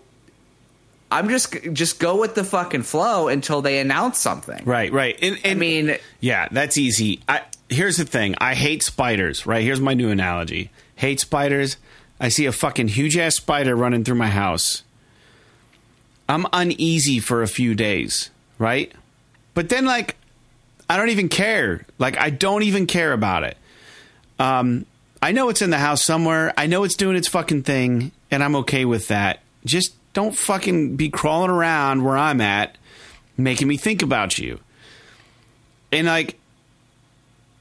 I'm just just go with the fucking flow until they announce something. Right, right. And, I mean, yeah, that's easy. I here's the thing. I hate spiders. Right here's my new analogy. Hate spiders. I see a fucking huge ass spider running through my house. I'm uneasy for a few days, right? But then, like, I don't even care. Like, I don't even care about it. Um, I know it's in the house somewhere. I know it's doing its fucking thing, and I'm okay with that. Just don't fucking be crawling around where I'm at, making me think about you. And like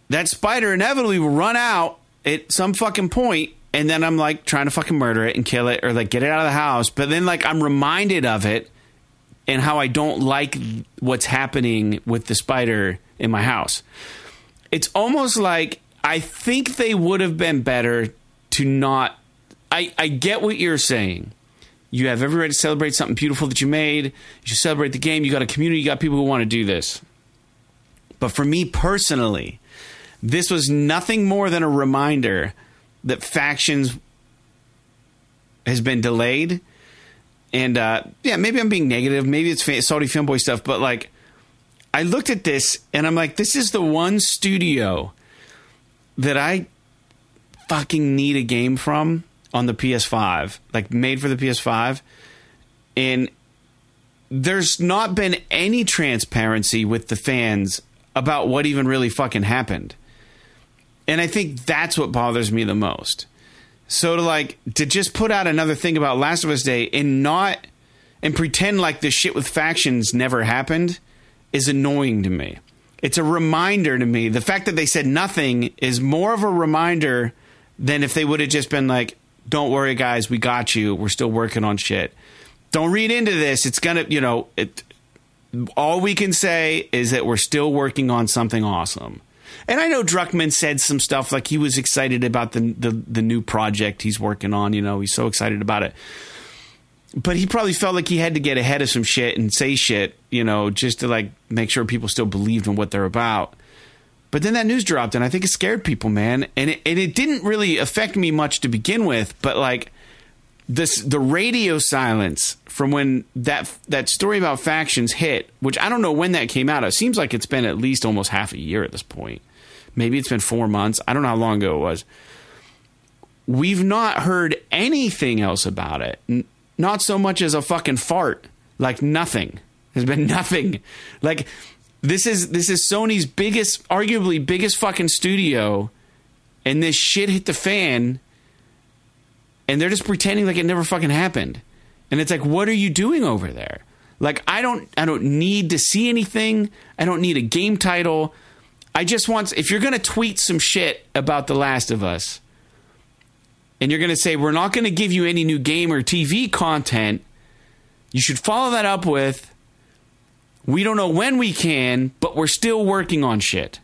that spider inevitably will run out at some fucking point, and then I'm like trying to fucking murder it and kill it or like get it out of the house. But then like I'm reminded of it and how I don't like what's happening with the spider in my house. It's almost like I think they would have been better to not. I, I get what you're saying. You have every right to celebrate something beautiful that you made. You should celebrate the game. You got a community. You got people who want to do this. But for me personally, this was nothing more than a reminder that factions has been delayed. And uh, yeah, maybe I'm being negative. Maybe it's Saudi fanboy stuff. But like, I looked at this and I'm like, this is the one studio that I fucking need a game from on the PS5, like made for the PS5. And there's not been any transparency with the fans about what even really fucking happened. And I think that's what bothers me the most. So to like to just put out another thing about Last of Us Day and not and pretend like this shit with factions never happened is annoying to me. It's a reminder to me. The fact that they said nothing is more of a reminder than if they would have just been like, "Don't worry, guys, we got you. We're still working on shit." Don't read into this. It's gonna, you know, it. All we can say is that we're still working on something awesome. And I know Druckmann said some stuff like he was excited about the, the the new project he's working on. You know, he's so excited about it. But he probably felt like he had to get ahead of some shit and say shit, you know, just to like make sure people still believed in what they're about. But then that news dropped, and I think it scared people, man. And it, and it didn't really affect me much to begin with, but like this, the radio silence from when that that story about factions hit, which I don't know when that came out. It seems like it's been at least almost half a year at this point. Maybe it's been four months. I don't know how long ago it was. We've not heard anything else about it. N- not so much as a fucking fart. Like nothing. There's been nothing. Like this is this is Sony's biggest, arguably biggest fucking studio, and this shit hit the fan, and they're just pretending like it never fucking happened. And it's like, what are you doing over there? Like I don't I don't need to see anything. I don't need a game title. I just want if you're gonna tweet some shit about The Last of Us, and you're gonna say we're not gonna give you any new game or TV content, you should follow that up with we don't know when we can, but we're still working on shit.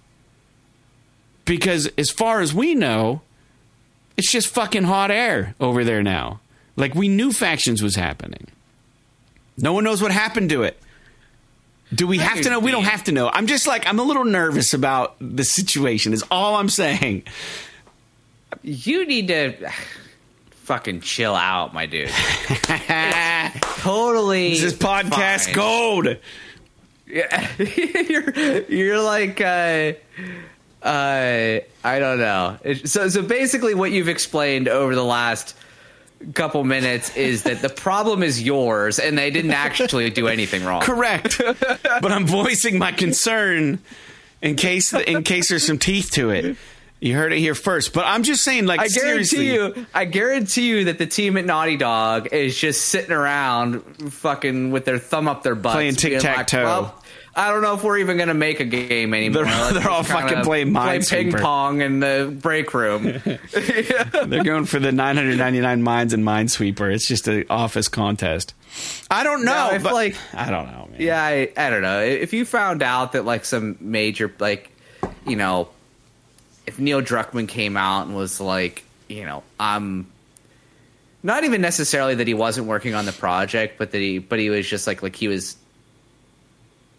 Because as far as we know, it's just fucking hot air over there now. Like we knew factions was happening. No one knows what happened to it. Do we have to know? We don't have to know. I'm just like I'm a little nervous about the situation. Is all I'm saying. you need to fucking chill out, my dude. totally. This is podcast fine. gold. Yeah. you're you're like uh uh I don't know. So so basically what you've explained over the last couple minutes is that the problem is yours and they didn't actually do anything wrong. Correct. but I'm voicing my concern in case in case there's some teeth to it. You heard it here first. But I'm just saying, like, I guarantee seriously. you, I guarantee you that the team at Naughty Dog is just sitting around, fucking with their thumb up their butt, Playing tic-tac-toe. Like, well, I don't know if we're even going to make a game anymore. They're- they're all fucking playing play ping pong in the break room. They're going for the 999 mines and Minesweeper. It's just an office contest. I don't know. No, I feel but- like- I don't know, man. yeah, I, I don't know. If you found out that like some major, like, you know, if Neil Druckmann came out and was like, you know, I'm not even necessarily that he wasn't working on the project, but that he, but he was just like, like he was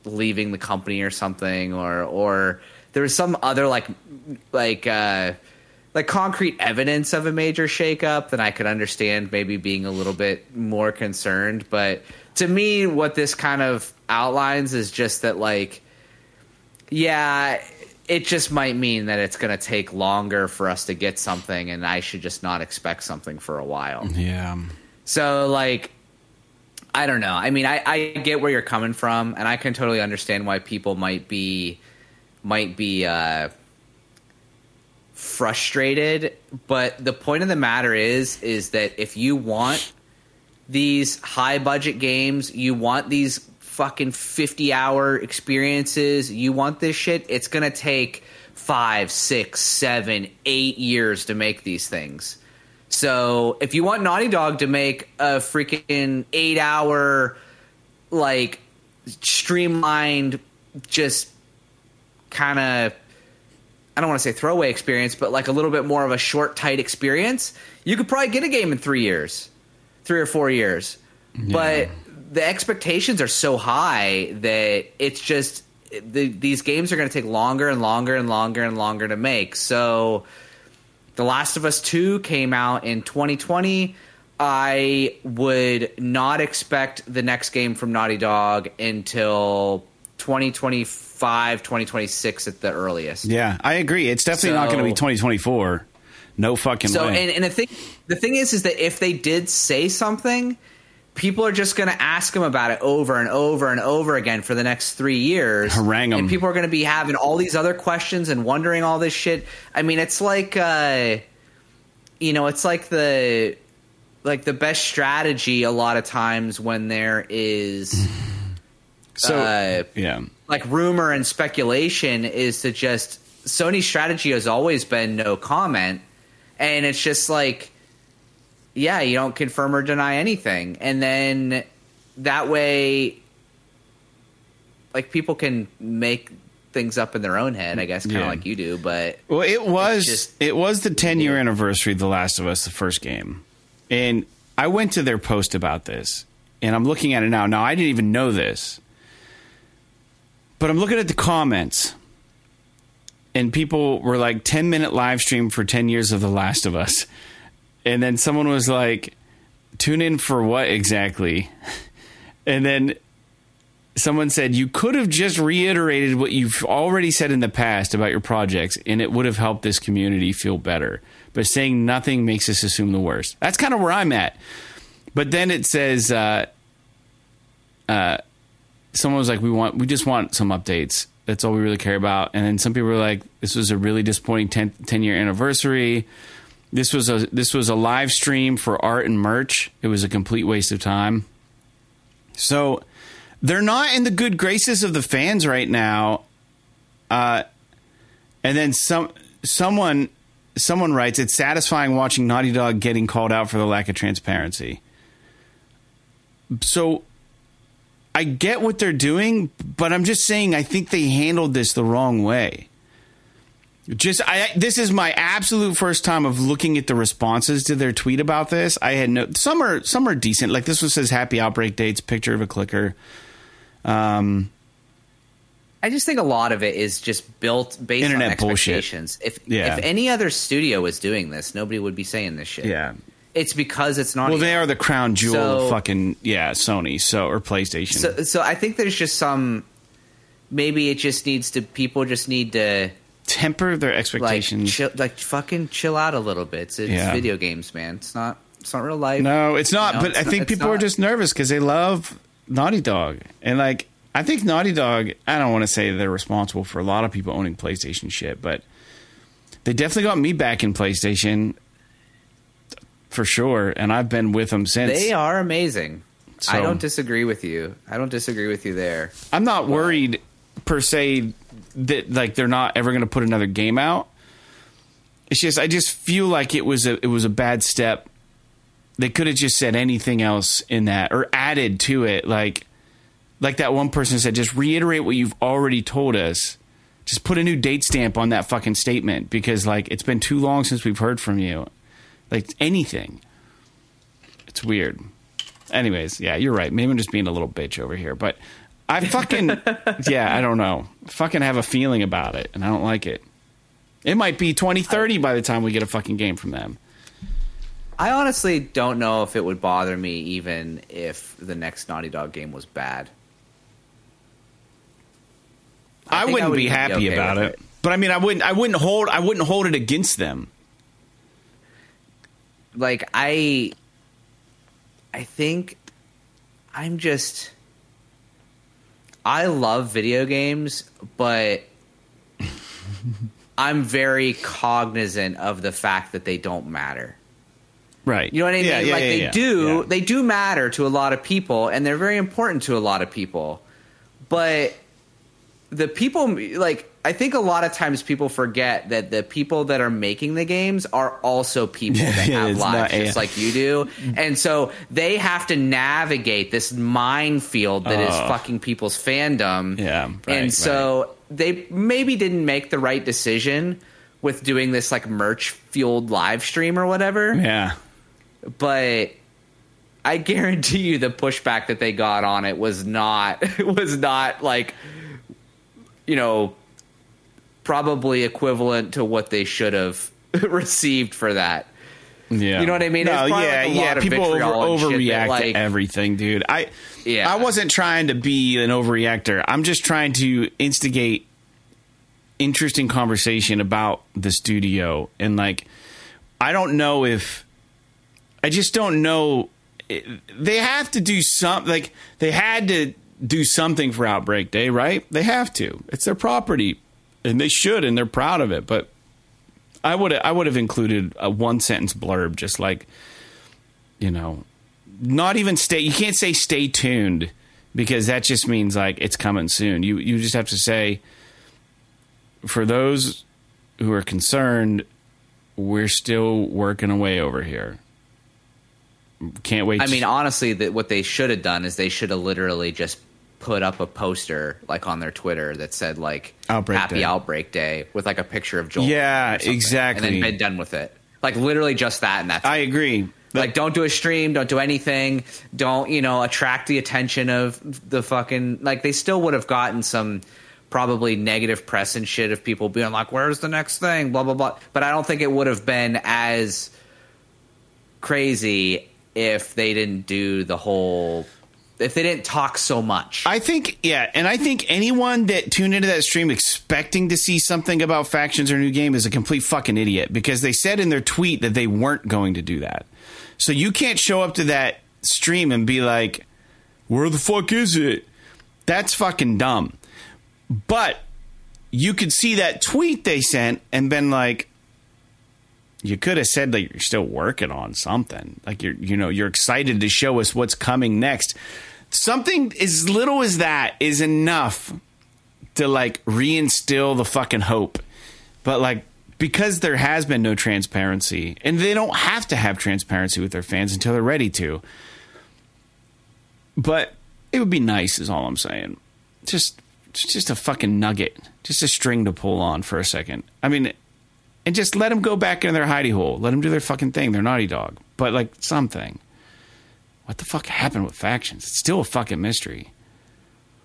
leaving the company or something, or or there was some other like, like, uh, like concrete evidence of a major shakeup, then I could understand maybe being a little bit more concerned. But to me, what this kind of outlines is just that, like, yeah, it just might mean that it's going to take longer for us to get something, and I should just not expect something for a while. Yeah. So, like, I don't know. I mean, I, I get where you're coming from, and I can totally understand why people might be might be uh, frustrated. But the point of the matter is, is that if you want these high budget games, you want these fucking 50 hour experiences, you want this shit, it's gonna take five, six, seven, eight years to make these things. So if you want Naughty Dog to make a freaking eight hour, like streamlined, just kind of, I don't want to say throwaway experience, but like a little bit more of a short, tight experience, you could probably get a game in three years, three or four years. But the expectations are so high that it's just the, these games are going to take longer and longer and longer and longer to make. So the Last of Us 2 came out in 2020. I would not expect the next game from Naughty Dog until 2025, 2026 at the earliest. Yeah, I agree. It's definitely not going to be 2024. No fucking So, way. and, and the thing, the thing is, is that if they did say something, people are just going to ask them about it over and over and over again for the next three years. Harangue 'em. And people are going to be having all these other questions and wondering all this shit. I mean, it's like, uh, you know, it's like the like the best strategy a lot of times when there is so, uh, yeah. like rumor and speculation is to just Sony's strategy has always been no comment, and it's just like, yeah, you don't confirm or deny anything, and then that way, like people can make things up in their own head, I guess, kind of Yeah. like you do, but Well, it was just- it was the 10 year anniversary of The Last of Us, the first game, and I went to their post about this, and I'm looking at it now. Now I didn't even know this, but I'm looking at the comments, and people were like 10 minute live stream for 10 years of The Last of Us, and then someone was like, tune in for what exactly, and then someone said you could have just reiterated what you've already said in the past about your projects and it would have helped this community feel better. But saying nothing makes us assume the worst. That's kind of where i'm at. But then it says uh, uh, someone was like we want we just want some updates. That's all we really care about. And then some people were like this was a really disappointing 10, 10 year anniversary this was a this was a live stream for art and merch it was a complete waste of time so they're not in the good graces of the fans right now. Uh, and then some someone someone writes, "It's satisfying watching Naughty Dog getting called out for the lack of transparency." So I get what they're doing, but I'm just saying I think they handled this the wrong way. Just I this is my absolute first time of looking at the responses to their tweet about this. I had no some are some are decent. Like this one says happy outbreak dates, picture of a clicker. Um I just think a lot of it is just built based Internet on bullshit. expectations. If Yeah. if any other studio was doing this, nobody would be saying this shit. Yeah. It's because it's not Well, they are the crown jewel of fucking yeah, Sony, so or PlayStation. So, so I think there's just some. Maybe it just needs to. People just need to Temper their like expectations. chill, like fucking chill out a little bit. It's, it's Yeah. video games, man. It's not. It's not real life. No, it's not. No, but it's I think it's people are just nervous because they love Naughty Dog, and like I think Naughty Dog. I don't want to say they're responsible for a lot of people owning PlayStation shit, but they definitely got me back in PlayStation for sure, and I've been with them since. They are amazing. I don't disagree with you. I don't disagree with you there. I'm not worried per se that like they're not ever going to put another game out. It's just I just feel like it was a it was a bad step. They could have just said anything else in that or added to it like like that one person said just reiterate what you've already told us. Just put a new date stamp on that fucking statement because like it's been too long since we've heard from you. Like anything. It's weird. Anyways, yeah, you're right. Maybe I'm just being a little bitch over here, but I fucking yeah, I don't know. Fucking have a feeling about it, and I don't like it. It might be 2030 by the time we get a fucking game from them. I honestly don't know if it would bother me even if the next Naughty Dog game was bad. I, think wouldn't would be happy okay about with it. but I mean, I wouldn't. I wouldn't hold. I wouldn't hold it against them. Like I, I think I'm just. I love video games, but I'm very cognizant of the fact that they don't matter. Right. You know what I mean? Yeah, yeah, like yeah, they do, they do matter to a lot of people, and they're very important to a lot of people. But the people, like I think, a lot of times people forget that the people that are making the games are also people Yeah, that have lives not- just yeah. like you do, and so they have to navigate this minefield that is Oh. fucking people's fandom. Yeah, right, and so they maybe didn't make the right decision with doing this like merch fueled live stream or whatever Yeah. but I guarantee you the pushback that they got on it was not was not like you know probably equivalent to what they should have received for that. Yeah. You know what I mean? No, There's yeah, like, a yeah. lot of People over, vitriol that, overreact like- to everything, dude. I, Yeah. I wasn't trying to be an overreactor. I'm just trying to instigate interesting conversation about the studio and like, I don't know if, I just don't know. They have to do something. Like they had to do something for Outbreak Day, right? They have to. It's their property, and they should, and they're proud of it. But I would I would have included a one sentence blurb, just like you know, not even stay. You can't say stay tuned because that just means like it's coming soon. You you just have to say for those who are concerned, we're still working away over here. Can't wait. I mean, honestly, that what they should have done is they should have literally just put up a poster like on their Twitter that said like Outbreak Happy Day. Outbreak Day with like a picture of Joel. Yeah, exactly. And then been done with it. Like literally just that and that's I agree. like don't do a stream don't do anything don't you know attract the attention of the fucking like they still would have gotten some probably negative press and shit of people being like where's the next thing blah blah blah but i don't think it would have been as crazy if they didn't do the whole if they didn't talk so much I think, yeah, and I think anyone that tuned into that stream expecting to see something about factions or new game is a complete fucking idiot because they said in their tweet that they weren't going to do that. So you can't show up to that stream and be like, "Where the fuck is it?" That's fucking dumb. But you could see that tweet they sent and been like, you could have said that you're still working on something. Like you're, you know, you're excited to show us what's coming next. Something as little as that is enough to like reinstill the fucking hope. But like, because there has been no transparency, and they don't have to have transparency with their fans until they're ready to. But it would be nice, is all I'm saying. Just, just a fucking nugget, just a string to pull on for a second. I mean, and just let them go back into their hidey hole. Let them do their fucking thing. They're naughty dog. But like something. What the fuck happened with factions? It's still a fucking mystery.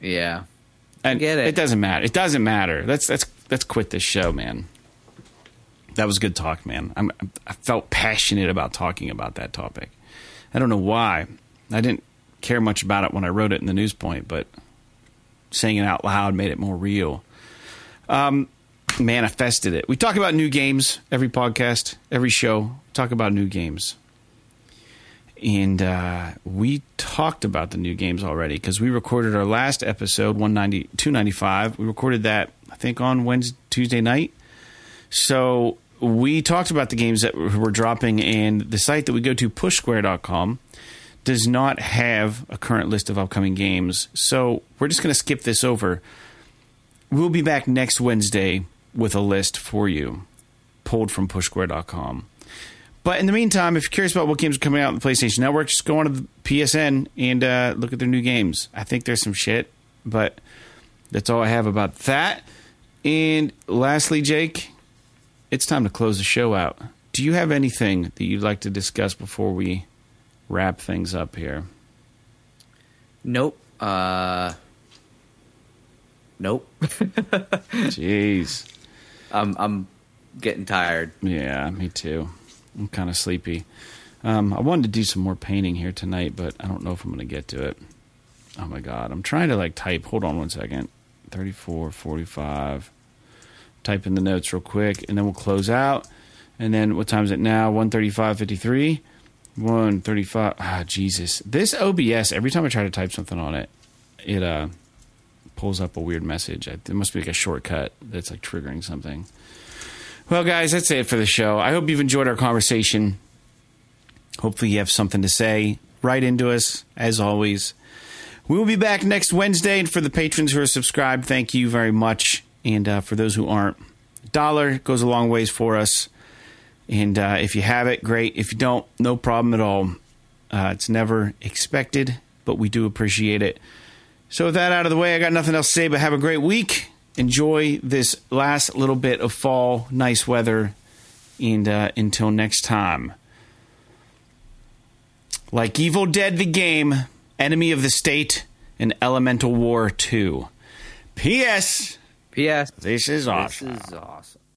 yeah And get it. it doesn't matter. It doesn't matter. Let's let's let's quit this show, man. That was good talk, man. I'm, I felt passionate about talking about that topic. I don't know why. I didn't care much about it when I wrote it in the news point, but saying it out loud made it more real. Um, manifested it. We talk about new games every podcast, every show. Talk about new games. and uh, we talked about the new games already because we recorded our last episode 190 295 we recorded that i think on wednesday tuesday night so we talked about the games that were dropping and the site that we go to pushsquare.com does not have a current list of upcoming games so we're just going to skip this over we'll be back next wednesday with a list for you pulled from pushsquare.com but in the meantime, if you're curious about what games are coming out on the PlayStation Network, just go on to the PSN and uh, look at their new games. I think there's some shit, but that's all I have about that. And lastly, Jake, it's time to close the show out. Do you have anything that you'd like to discuss before we wrap things up here? Nope. Uh, nope. Jeez. I'm I'm getting tired. Yeah, me too. I'm kind of sleepy. Um, I wanted to do some more painting here tonight, but I don't know if I'm going to get to it. Oh my god, I'm trying to like type. Hold on one second. 34, 45. Type in the notes real quick, and then we'll close out. And then what time is it now? 135, 53. 135. Ah, Jesus. This OBS, every time I try to type something on it, it uh pulls up a weird message. It must be like a shortcut that's like triggering something. Well, guys, that's it for the show. I hope you've enjoyed our conversation. Hopefully, you have something to say. Write into us, as always. We will be back next Wednesday. And for the patrons who are subscribed, thank you very much. And uh, for those who aren't, dollar goes a long ways for us. And uh, if you have it, great. If you don't, no problem at all. Uh, it's never expected, but we do appreciate it. So, with that out of the way, I got nothing else to say, but have a great week enjoy this last little bit of fall, nice weather, and uh, until next time. Like Evil Dead the game, Enemy of the State, and Elemental War 2. P.S. P.S. This is awesome. This is awesome.